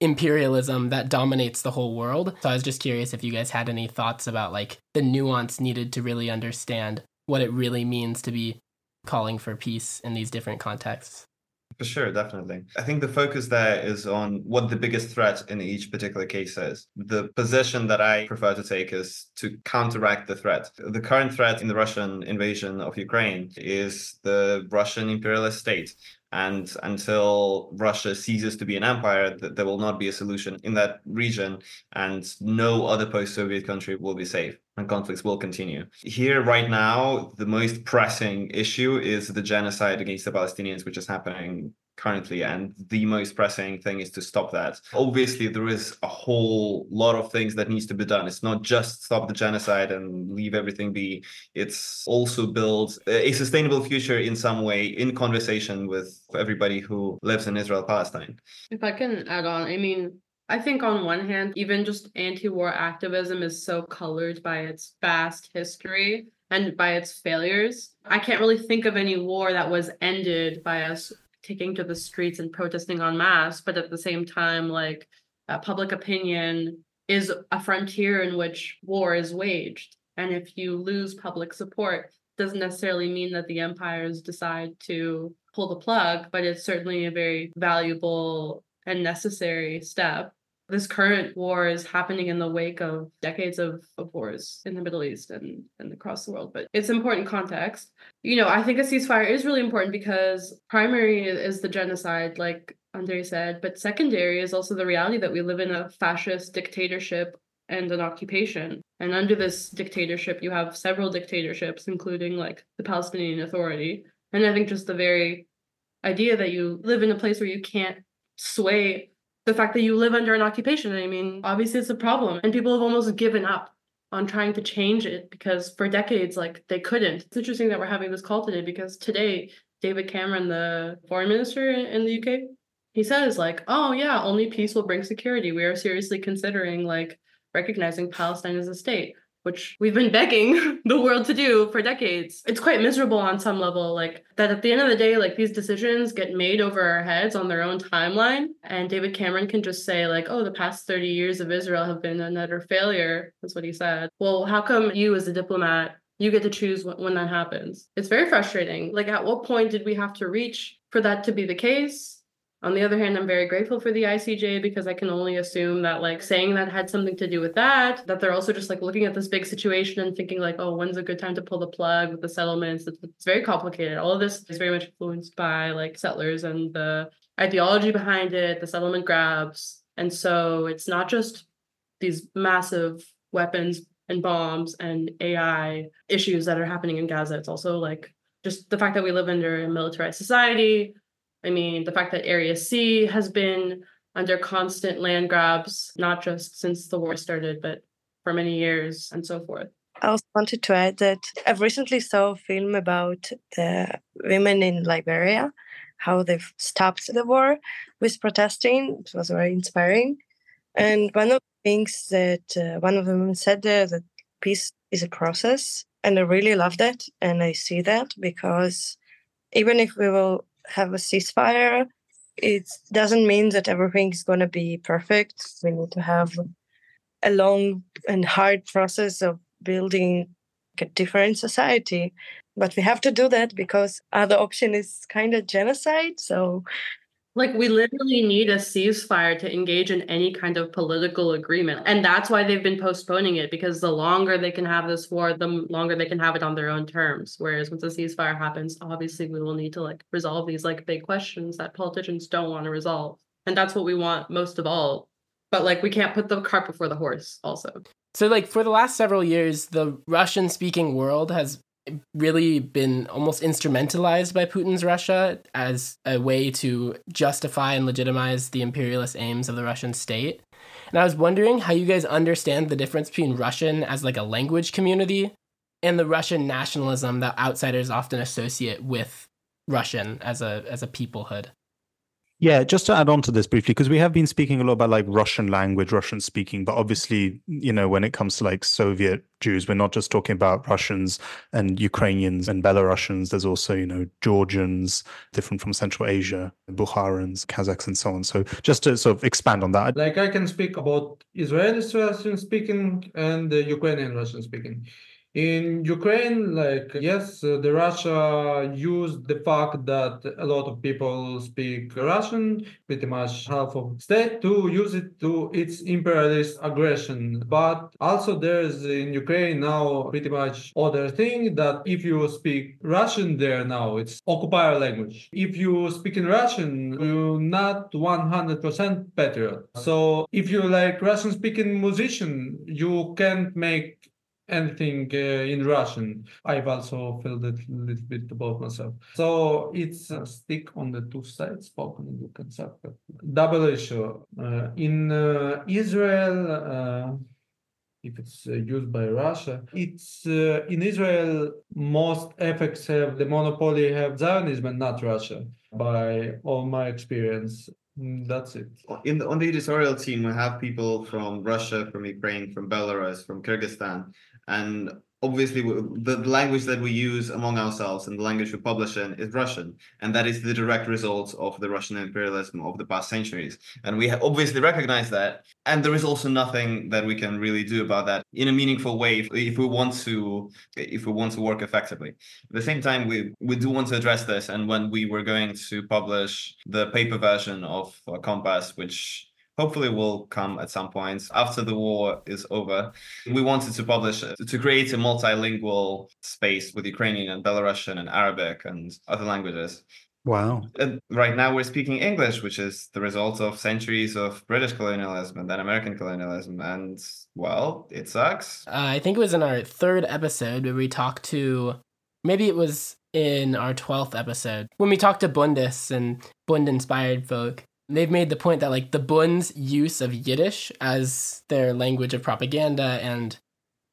imperialism that dominates the whole world. So I was just curious if you guys had any thoughts about like the nuance needed to really understand what it really means to be calling for peace in these different contexts. For sure, definitely. I think the focus there is on what the biggest threat in each particular case is. The position that I prefer to take is to counteract the threat. The current threat in the Russian invasion of Ukraine is the Russian imperialist state. And until Russia ceases to be an empire, there will not be a solution in that region, and no other post Soviet country will be safe and conflicts will continue. Here, right now, the most pressing issue is the genocide against the Palestinians, which is happening currently and the most pressing thing is to stop that. Obviously there is a whole lot of things that needs to be done. It's not just stop the genocide and leave everything be. It's also build a sustainable future in some way in conversation with everybody who lives in israel palestine if i can add on i mean I think on one hand, even just anti-war activism is so colored by its vast history and by its failures. I can't really think of any war that was ended by us taking to the streets and protesting en masse, but at the same time, like uh, public opinion is a frontier in which war is waged. And if you lose public support, doesn't necessarily mean that the empires decide to pull the plug, but it's certainly a very valuable and necessary step. This current war is happening in the wake of decades of, of wars in the Middle East and, and across the world, but it's important context. You know, I think a ceasefire is really important because primary is the genocide, like Andrey said, but secondary is also the reality that we live in a fascist dictatorship and an occupation. And under this dictatorship, you have several dictatorships, including like the Palestinian Authority. And I think just the very idea that you live in a place where you can't sway the fact that you live under an occupation. I mean, obviously it's a problem. And people have almost given up on trying to change it because for decades, like they couldn't. It's interesting that we're having this call today because today, David Cameron, the foreign minister in the UK, he says, like, oh, yeah, only peace will bring security. We are seriously considering like recognizing Palestine as a state which we've been begging <laughs> the world to do for decades. It's quite miserable on some level, like that at the end of the day, like these decisions get made over our heads on their own timeline. And David Cameron can just say, like, oh, the past 30 years of Israel have been an utter failure. That's what he said. Well, how come you, as a diplomat, you get to choose when that happens? It's very frustrating. Like, at what point did we have to reach for that to be the case? On the other hand, I'm very grateful for the ICJ because I can only assume that like saying that had something to do with that, that they're also just like looking at this big situation and thinking like, oh, when's a good time to pull the plug with the settlements? It's, very complicated. All of this is very much influenced by like settlers and the ideology behind it, the settlement grabs. And so it's not just these massive weapons and bombs and AI issues that are happening in Gaza. It's also like just the fact that we live under a militarized society, I mean, the fact that Area C has been under constant land grabs, not just since the war started, but for many years and so forth. I also wanted to add that I've recently saw a film about the women in Liberia, how they've stopped the war with protesting. It was very inspiring. And one of the things that uh, one of the women said there that peace is a process. And I really love that. And I see that because even if we will have a ceasefire, it doesn't mean that everything is going to be perfect. We need to have a long and hard process of building a different society. But we have to do that because other option is kind of genocide. So like we literally need a ceasefire to engage in any kind of political agreement. And that's why they've been postponing it because the longer they can have this war, the longer they can have it on their own terms. Whereas once a ceasefire happens, obviously we will need to like resolve these like big questions that politicians don't want to resolve. And that's what we want most of all. But like we can't put the cart before the horse also. So like for the last several years, the Russian speaking world has really been almost instrumentalized by Putin's Russia as a way to justify and legitimize the imperialist aims of the Russian state. And I was wondering how you guys understand the difference between Russian as like a language community and the Russian nationalism that outsiders often associate with Russian as a as a peoplehood. Yeah, just to add on to this briefly, because we have been speaking a lot about like Russian language, Russian speaking, but obviously, you know, when it comes to like Soviet Jews, we're not just talking about Russians and Ukrainians and Belarusians. There's also, you know, Georgians, different from Central Asia, Bukharans, Kazakhs, and so on. So just to sort of expand on that. Like I can speak about Israeli Russian speaking and uh, Ukrainian Russian speaking. In Ukraine, like, yes, uh, the Russia used the fact that a lot of people speak Russian, pretty much half of the state, to use it to its imperialist aggression. But also there's in Ukraine now pretty much other thing that if you speak Russian there now, it's occupier language. If you speak in Russian, you're not 100% patriot. So if you like Russian speaking musician, you can't make anything uh, in Russian. I've also felt it a little bit about myself. So it's a stick on the two sides, spoken and can suffer. Double issue. Uh, in uh, Israel, if it's used by Russia, it's uh, in Israel, most effects have the monopoly have Zionism and not Russia, by all my experience. Mm, that's it. In the, on the editorial team, we have people from Russia, from Ukraine, from Belarus, from Kyrgyzstan, and obviously the language that we use among ourselves and the language we publish in is Russian, and that is the direct result of the Russian imperialism of the past centuries. And we obviously recognize that, and there is also nothing that we can really do about that in a meaningful way if, if we want to if we want to work effectively. At the same time, we we do want to address this, and when we were going to publish the paper version of uh, Kompass, which hopefully will come at some point after the war is over. We wanted to publish it to create a multilingual space with Ukrainian and Belarusian and Arabic and other languages. Wow. And right now we're speaking English, which is the result of centuries of British colonialism and then American colonialism. And well, it sucks. Uh, I think it was in our third episode where we talked to, maybe it was in our 12th episode, when we talked to Bundists and Bund inspired folk they've made the point that like the Bund's use of Yiddish as their language of propaganda and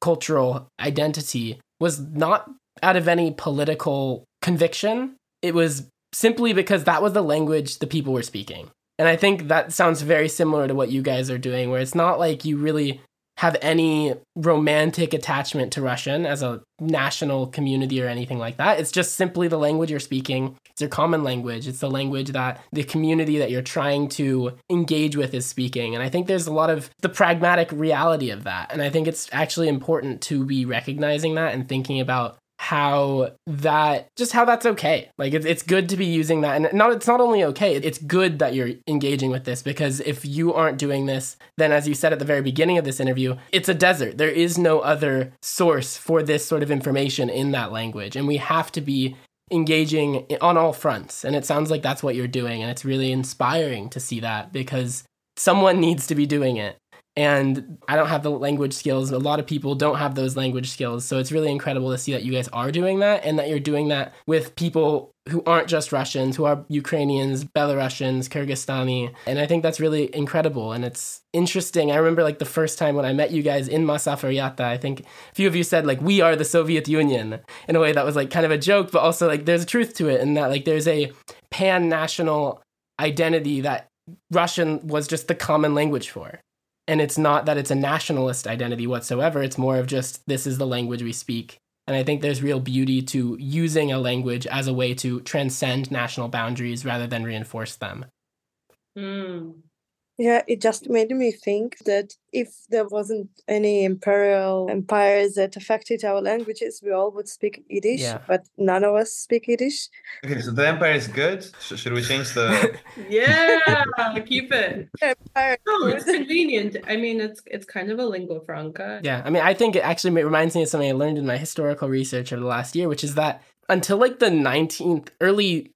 cultural identity was not out of any political conviction. It was simply because that was the language the people were speaking. And I think that sounds very similar to what you guys are doing, where it's not like you really have any romantic attachment to Russian as a national community or anything like that. It's just simply the language you're speaking. It's your common language. It's the language that the community that you're trying to engage with is speaking. And I think there's a lot of the pragmatic reality of that. And I think it's actually important to be recognizing that and thinking about how that just how that's okay. Like it's, it's good to be using that. And not it's not only okay it's good that you're engaging with this because if you aren't doing this then as you said at the very beginning of this interview it's a desert. There is no other source for this sort of information in that language. And we have to be engaging on all fronts. And it sounds like that's what you're doing. And it's really inspiring to see that because someone needs to be doing it and I don't have the language skills. A lot of people don't have those language skills. So it's really incredible to see that you guys are doing that and that you're doing that with people who aren't just Russians, who are Ukrainians, Belarusians, Kyrgyzstani. And I think that's really incredible. And it's interesting. I remember like the first time when I met you guys in Masafer Yatta, I think a few of you said like, we are the Soviet Union in a way that was like kind of a joke, but also like there's a truth to it. And that like there's a pan national identity that Russian was just the common language for and it's not that it's a nationalist identity whatsoever it's more of just this is the language we speak and i think there's real beauty to using a language as a way to transcend national boundaries rather than reinforce them mm. Yeah, it just made me think that if there wasn't any imperial empires that affected our languages, we all would speak Yiddish, yeah. but none of us speak Yiddish. Okay, so the empire is good. Should we change the? <laughs> yeah, keep it. Empire. Oh, it's convenient. I mean, it's it's kind of a lingua franca. Yeah, I mean, I think it actually reminds me of something I learned in my historical research over the last year, which is that until like the 19th, early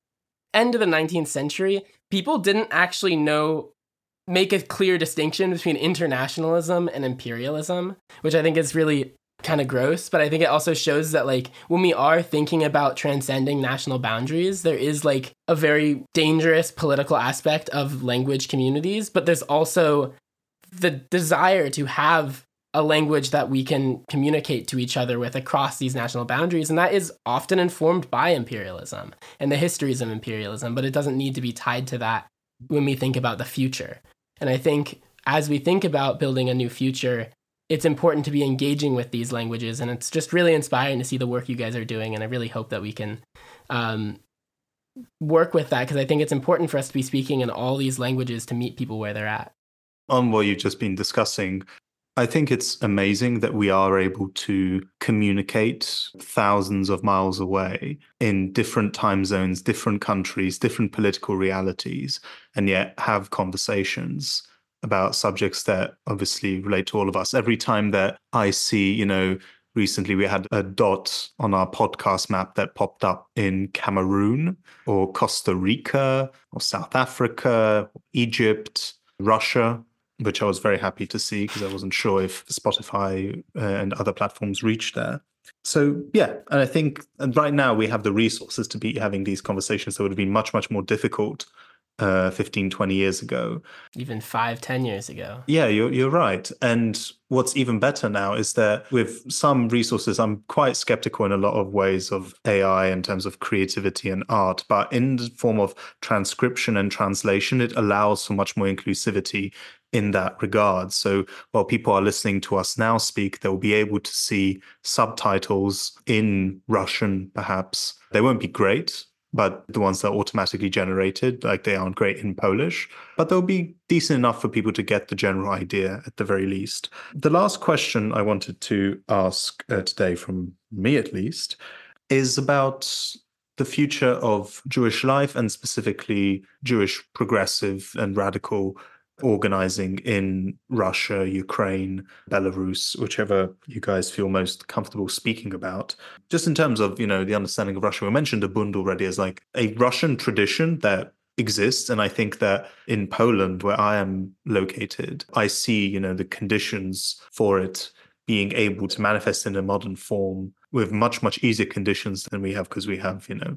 end of the 19th century, people didn't actually know make a clear distinction between internationalism and imperialism, which I think is really kind of gross, but I think it also shows that like when we are thinking about transcending national boundaries, there is like a very dangerous political aspect of language communities, but there's also the desire to have a language that we can communicate to each other with across these national boundaries. And that is often informed by imperialism and the histories of imperialism, but it doesn't need to be tied to that when we think about the future. And I think as we think about building a new future, it's important to be engaging with these languages. And it's just really inspiring to see the work you guys are doing. And I really hope that we can um, work with that because I think it's important for us to be speaking in all these languages to meet people where they're at. On what you've just been discussing, I think it's amazing that we are able to communicate thousands of miles away in different time zones, different countries, different political realities, and yet have conversations about subjects that obviously relate to all of us. Every time that I see, you know, recently we had a dot on our podcast map that popped up in Cameroon or Costa Rica or South Africa, Egypt, Russia which I was very happy to see because I wasn't sure if Spotify uh, and other platforms reached there. So yeah, and I think and right now we have the resources to be having these conversations that would have been much much more difficult uh, 15 20 years ago. Even five, ten years ago. Yeah you're, you're right. And what's even better now is that with some resources i'm quite skeptical in a lot of ways of ai in terms of creativity and art but in the form of transcription and translation it allows for much more inclusivity in that regard. So while people are listening to us now speak, they'll be able to see subtitles in Russian, perhaps. They won't be great, but the ones that are automatically generated, like they aren't great in Polish, but they'll be decent enough for people to get the general idea at the very least. The last question I wanted to ask uh, today, from me at least, is about the future of Jewish life and specifically Jewish progressive and radical organizing in Russia, Ukraine, Belarus, whichever you guys feel most comfortable speaking about. Just in terms of, you know, the understanding of Russia, we mentioned the Bund already as like a Russian tradition that exists and i think that in poland where i am located i see you know the conditions for it being able to manifest in a modern form with much much easier conditions than we have because we have you know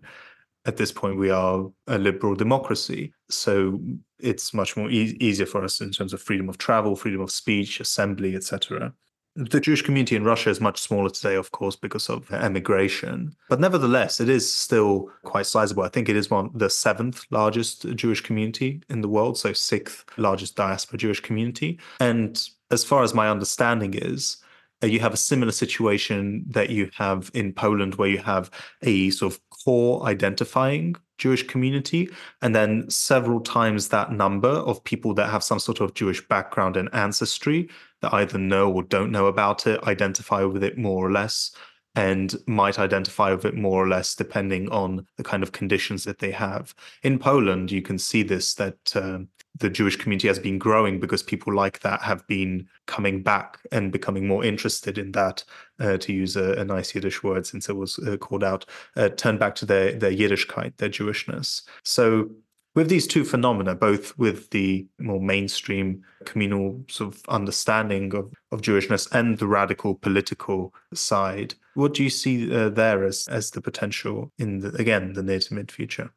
at this point we are a liberal democracy. So it's much more e- easier for us in terms of freedom of travel freedom of speech assembly etc the jewish community in russia is much smaller today of course because of emigration. But nevertheless it is still quite sizable. I think it is one the seventh largest jewish community in the world so sixth largest diaspora jewish community. And as far as my understanding is uh, you have a similar situation that you have in Poland, where you have a sort of core identifying Jewish community, and then several times that number of people that have some sort of Jewish background and ancestry that either know or don't know about it, identify with it more or less, and might identify with it more or less depending on the kind of conditions that they have. In Poland, you can see this that uh, the Jewish community has been growing because people like that have been coming back and becoming more interested in that, uh, to use a, a, nice Yiddish word since it was uh, called out, uh, turn back to their, their Yiddishkeit, their Jewishness. So with these two phenomena, both with the more mainstream communal sort of understanding of, of Jewishness and the radical political side, what do you see uh, there as, as the potential in, the, again, the near to mid future?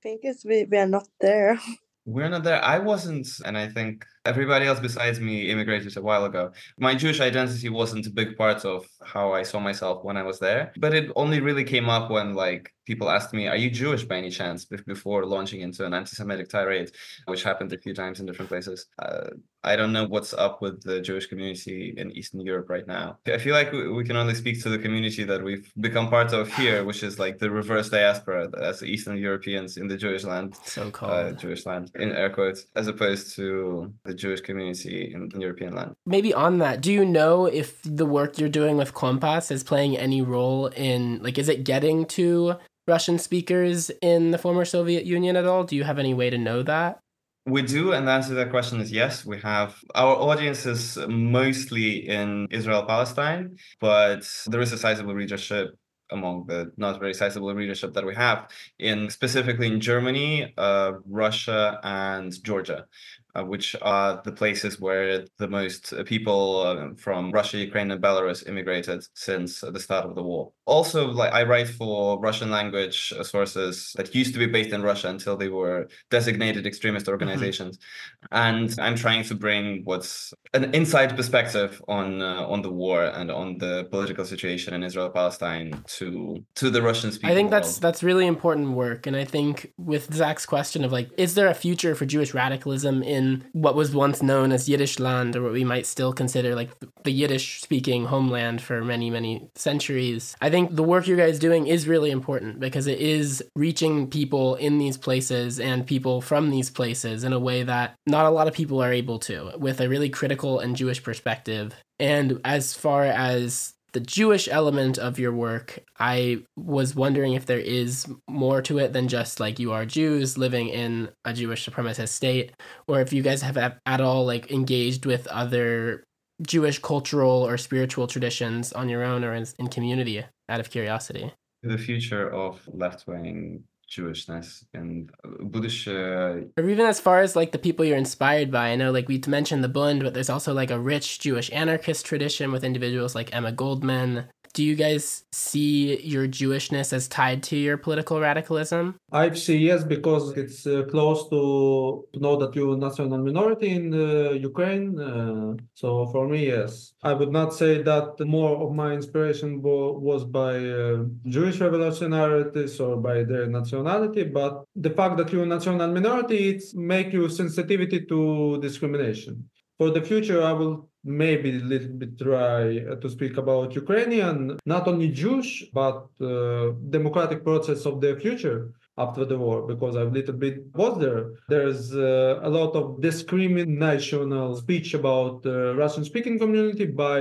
I think we, we are not there. <laughs> We're not there. I wasn't, and I think everybody else besides me immigrated a while ago. My Jewish identity wasn't a big part of how I saw myself when I was there, but it only really came up when like people asked me, "Are you Jewish by any chance?" before launching into an anti-Semitic tirade, which happened a few times in different places. Uh, I don't know what's up with the Jewish community in Eastern Europe right now. I feel like we can only speak to the community that we've become part of here, which is like the reverse diaspora as Eastern Europeans in the Jewish land, so-called uh, Jewish land in air quotes, as opposed to the Jewish community in, in European land. Maybe on that, do you know if the work you're doing with Kompass is playing any role in like is it getting to Russian speakers in the former Soviet Union at all? Do you have any way to know that? We do, and the answer to that question is yes. We have our audience is mostly in Israel, Palestine, but there is a sizable readership among the not very sizable readership that we have in specifically in Germany, uh, Russia, and Georgia uh, which are the places where the most uh, people uh, from Russia, Ukraine, and Belarus immigrated since the start of the war. Also, like I write for Russian language uh, sources that used to be based in Russia until they were designated extremist mm-hmm. organizations, mm-hmm. and I'm trying to bring what's an inside perspective on uh, on the war and on the political situation in Israel Palestine to to the Russian speaking. I think world. that's that's really important work, and I think with Zach's question of like, is there a future for Jewish radicalism in what was once known as Yiddish land, or what we might still consider like the Yiddish speaking homeland for many, many centuries. I think the work you guys doing is really important because it is reaching people in these places and people from these places in a way that not a lot of people are able to, with a really critical and Jewish perspective. And as far as the Jewish element of your work, I was wondering if there is more to it than just like you are Jews living in a Jewish supremacist state, or if you guys have at all like engaged with other Jewish cultural or spiritual traditions on your own or in, in community out of curiosity. The future of left wing Jewishness and uh, Bundist. Uh, or even as far as like the people you're inspired by. I know like we mentioned the Bund, but there's also like a rich Jewish anarchist tradition with individuals like Emma Goldman do you guys see your Jewishness as tied to your political radicalism? I see yes, because it's uh, close to, know that you're a national minority in uh, Ukraine. Uh, so for me, yes. I would not say that more of my inspiration was by uh, Jewish revolutionaries or by their nationality, but the fact that you're a national minority, it make you sensitivity to discrimination. For the future, I will maybe a little bit try to speak about Ukrainian, not only Jewish, but uh, democratic process of their future after the war because I've a little bit was there. There's uh, a lot of discriminational speech about the Russian speaking community by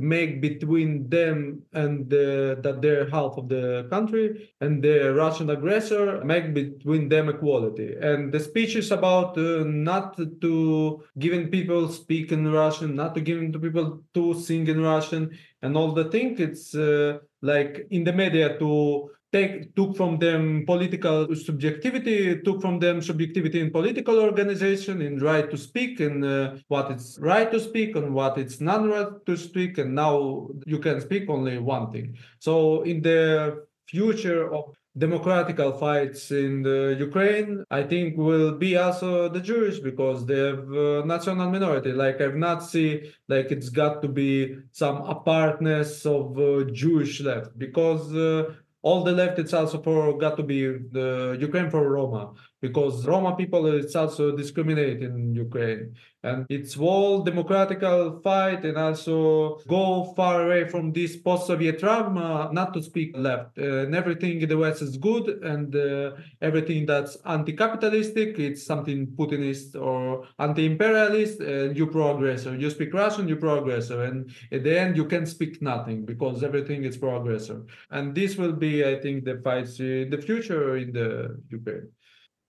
make between them and the, that they're half of the country and the Russian aggressor make between them equality. And the speech is about uh, not to giving people speak in Russian, not to giving to people to sing in Russian and all the thing. It's uh, like in the media to take took from them political subjectivity, took from them subjectivity in political organization, in right to speak, and uh, what it's right to speak and what it's not right to speak, and now you can speak only one thing. So in the future of democratical fights in Ukraine, I think will be also the Jewish because they have uh, national minority. Like I've not seen like it's got to be some apartness of uh, Jewish left because uh, all the left it's also for got to be the Ukraine for Roma because Roma people it's also discriminate in Ukraine. And it's all democratical fight and also go far away from this post-Soviet trauma not to speak left. And everything in the West is good and uh, everything that's anti-capitalistic it's something Putinist or anti-imperialist and you progressor you speak Russian you progressor. And at the end you can speak nothing because everything is progressor. And this will be I think the fights in the future in the Ukraine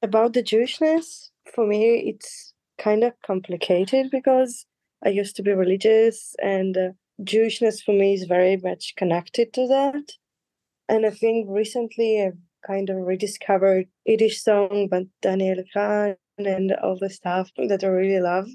about the Jewishness, for me, it's kind of complicated because I used to be religious, and uh, Jewishness for me is very much connected to that. And I think recently I've kind of rediscovered Yiddish song by Daniel Kahn and all the stuff that I really love.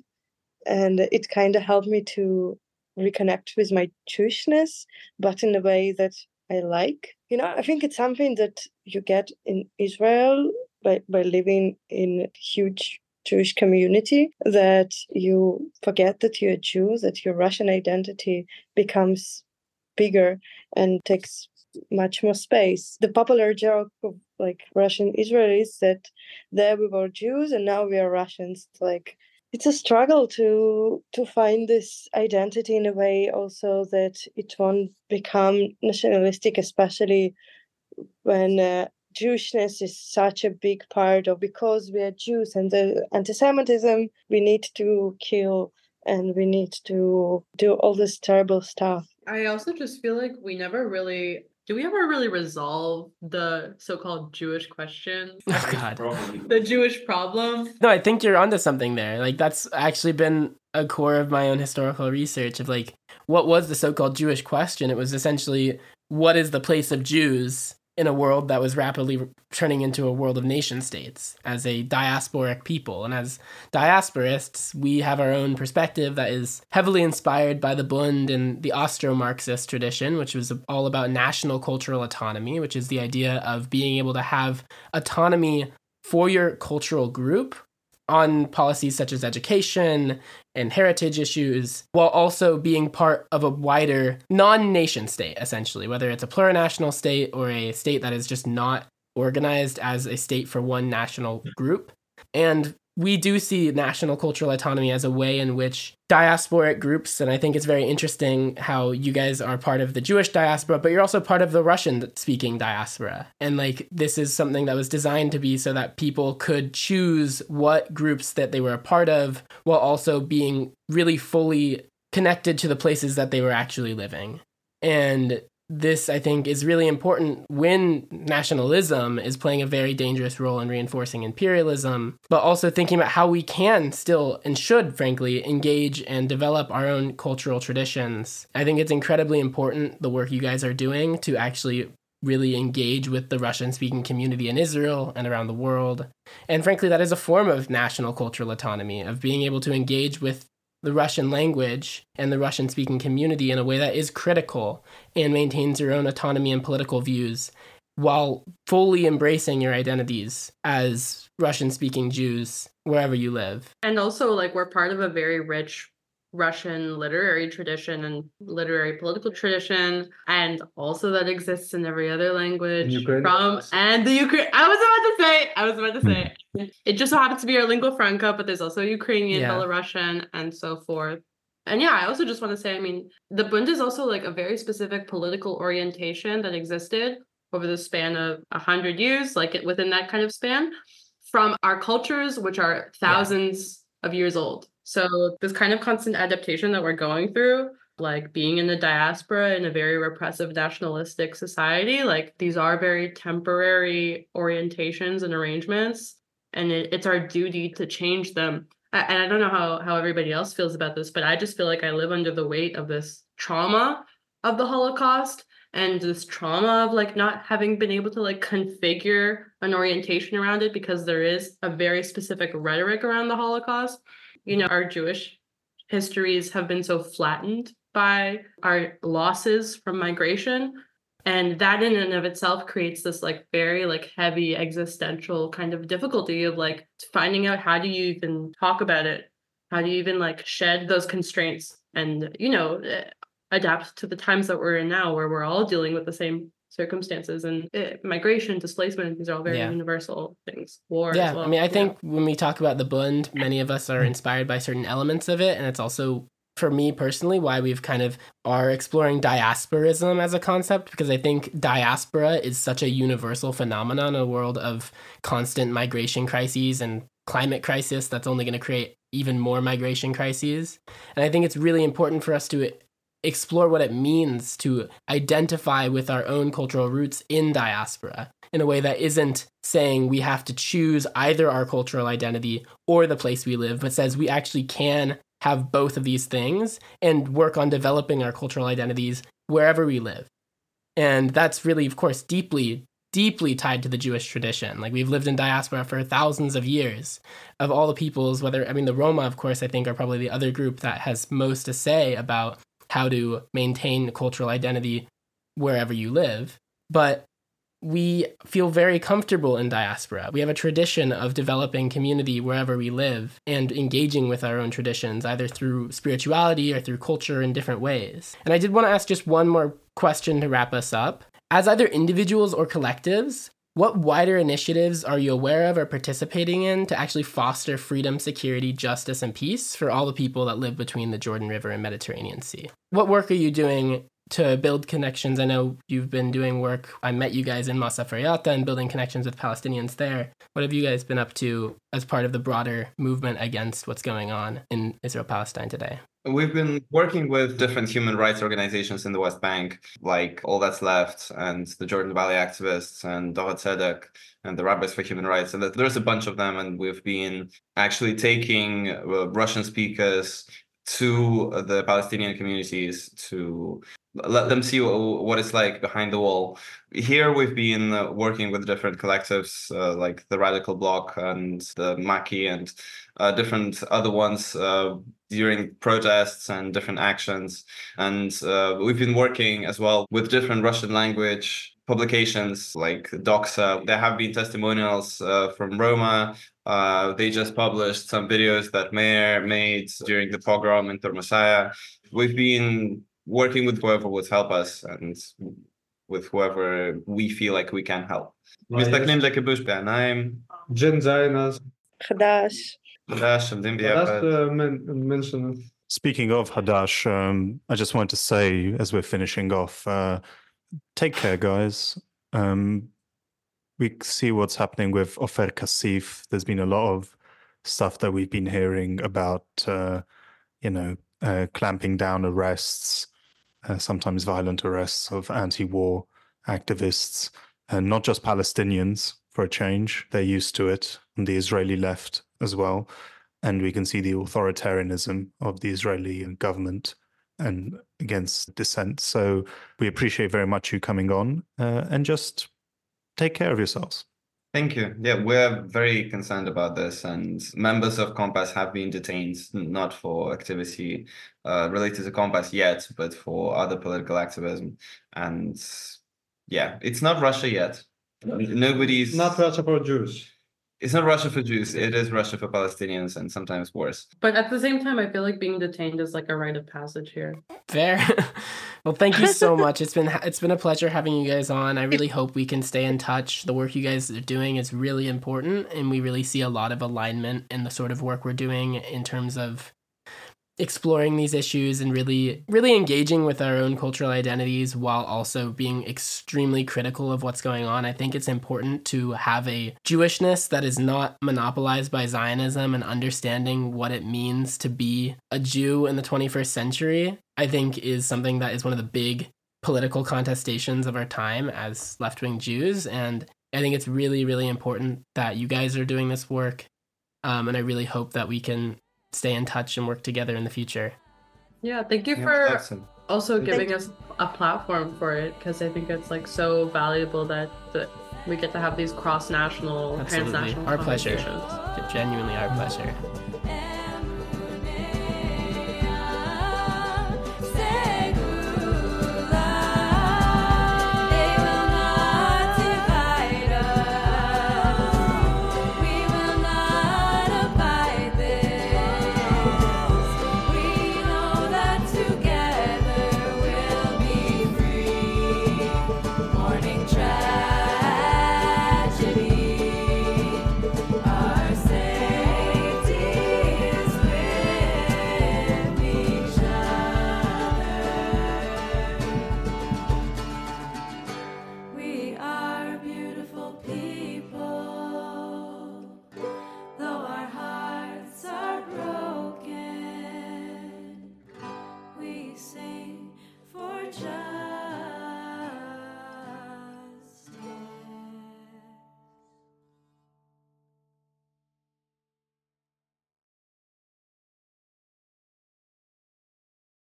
And it kind of helped me to reconnect with my Jewishness, but in a way that I like. You know, I think it's something that you get in Israel by, by living in a huge Jewish community that you forget that you're a Jew, that your Russian identity becomes bigger and takes much more space. The popular joke of like Russian Israelis that there we were Jews and now we are Russians. Like it's a struggle to to find this identity in a way also that it won't become nationalistic, especially when uh, Jewishness is such a big part of because we are Jews and the anti-Semitism, we need to kill and we need to do all this terrible stuff. I also just feel like we never really do we ever really resolve the so-called Jewish question? <laughs> Oh God, the Jewish problem. No, I think you're onto something there. Like that's actually been a core of my own historical research of like what was the so-called Jewish question. It was essentially what is the place of Jews in a world that was rapidly turning into a world of nation states as a diasporic people. And as diasporists, we have our own perspective that is heavily inspired by the Bund and the Austro Marxist tradition, which was all about national cultural autonomy, which is the idea of being able to have autonomy for your cultural group on policies such as education and heritage issues, while also being part of a wider non nation state, essentially, whether it's a plurinational state or a state that is just not organized as a state for one national group. And we do see national cultural autonomy as a way in which diasporic groups, and I think it's very interesting how you guys are part of the Jewish diaspora, but you're also part of the Russian speaking diaspora. And like this is something that was designed to be so that people could choose what groups that they were a part of while also being really fully connected to the places that they were actually living. And this, I think, is really important when nationalism is playing a very dangerous role in reinforcing imperialism, but also thinking about how we can still and should, frankly, engage and develop our own cultural traditions. I think it's incredibly important the work you guys are doing to actually really engage with the Russian speaking community in Israel and around the world. And frankly, that is a form of national cultural autonomy, of being able to engage with the Russian language and the Russian speaking community in a way that is critical and maintains your own autonomy and political views while fully embracing your identities as Russian speaking Jews wherever you live. And also, like, we're part of a very rich Russian literary tradition and literary political tradition, and also that exists in every other language from and the Ukraine. I was about to say, I was about to say, hmm. it just so happens to be our lingua franca, but there's also Ukrainian, yeah. Belarusian, and so forth. And yeah, I also just want to say, I mean, the Bund is also like a very specific political orientation that existed over the span of a hundred years, like within that kind of span, from our cultures, which are thousands yeah. of years old. So this kind of constant adaptation that we're going through, like being in the diaspora in a very repressive nationalistic society, like these are very temporary orientations and arrangements. And it, it's our duty to change them. And I don't know how, how everybody else feels about this, but I just feel like I live under the weight of this trauma of the Holocaust and this trauma of like not having been able to like configure an orientation around it because there is a very specific rhetoric around the Holocaust you know, our Jewish histories have been so flattened by our losses from migration. And that in and of itself creates this like very like heavy existential kind of difficulty of like finding out how do you even talk about it? How do you even like shed those constraints and, you know, eh, adapt to the times that we're in now where we're all dealing with the same circumstances and it, migration displacement these are all very yeah. universal things war yeah well. i mean i think yeah. when we talk about the bund many of us are mm-hmm. inspired by certain elements of it and it's also for me personally why we've kind of are exploring diasporism as a concept because i think diaspora is such a universal phenomenon in a world of constant migration crises and climate crisis that's only going to create even more migration crises and i think it's really important for us to explore what it means to identify with our own cultural roots in diaspora in a way that isn't saying we have to choose either our cultural identity or the place we live, but says we actually can have both of these things and work on developing our cultural identities wherever we live. And that's really, of course, deeply, deeply tied to the Jewish tradition. Like we've lived in diaspora for thousands of years. Of all the peoples, whether, I mean, the Roma, of course, I think are probably the other group that has most to say about how to maintain cultural identity wherever you live. But we feel very comfortable in diaspora. We have a tradition of developing community wherever we live and engaging with our own traditions, either through spirituality or through culture in different ways. And I did want to ask just one more question to wrap us up. As either individuals or collectives, what wider initiatives are you aware of or participating in to actually foster freedom, security, justice, and peace for all the people that live between the Jordan River and Mediterranean Sea? What work are you doing to build connections? I know you've been doing work. I met you guys in Masafer Yatta and building connections with Palestinians there. What have you guys been up to as part of the broader movement against what's going on in Israel Palestine today? We've been working with different human rights organizations in the West Bank, like All That's Left and the Jordan Valley Activists and Doha Tzedek and the Rabbis for Human Rights. And there's a bunch of them. And we've been actually taking uh, Russian speakers to the Palestinian communities to let them see what it's like behind the wall. Here we've been uh, working with different collectives uh, like the Radical Bloc and the Maki and uh, different other ones uh, during protests and different actions. And uh, we've been working as well with different Russian language publications like Doxa. There have been testimonials uh, from Roma. they just published some videos that Meir made during the pogrom in Turmus Ayya. We've been working with whoever would help us and with whoever we feel like we can help. מסתכלים לכיבוש בעיניים. ג'ן זיינס. חדש. חדש, עומדים ביחד. Speaking of Hadash, um, I just wanted to say as we're finishing off, uh, take care, guys. Um, we see what's happening with Ofer Kasif. There's been a lot of stuff that we've been hearing about, uh, you know, uh, clamping down arrests, uh, sometimes violent arrests of anti war activists, and not just Palestinians for a change. They're used to it, and the Israeli left as well. And we can see the authoritarianism of the Israeli government and against dissent. So we appreciate very much you coming on uh, and just take care of yourselves. Thank you. Yeah, we're very concerned about this, and members of Kompass have been detained not for activity uh, related to Kompass yet, but for other political activism. And yeah, it's not Russia yet. Nobody's not Russia for Jews. It's not Russia for Jews. It is Russia for Palestinians, and sometimes worse. But at the same time, I feel like being detained is like a rite of passage here. Fair. <laughs> well, thank you so <laughs> much. It's been it's been a pleasure having you guys on. I really hope we can stay in touch. The work you guys are doing is really important, and we really see a lot of alignment in the sort of work we're doing in terms of exploring these issues and really really engaging with our own cultural identities while also being extremely critical of what's going on. I think it's important to have a Jewishness that is not monopolized by Zionism and understanding what it means to be a Jew in the 21st century. I think is something that is one of the big political contestations of our time as left-wing Jews and I think it's really really important that you guys are doing this work um, and I really hope that we can stay in touch and work together in the future. Yeah, thank you Yeah, for awesome. also giving you. us a platform for it because I think it's like so valuable that, that we get to have these cross national, transnational Our pleasure. conversations. Genuinely our pleasure.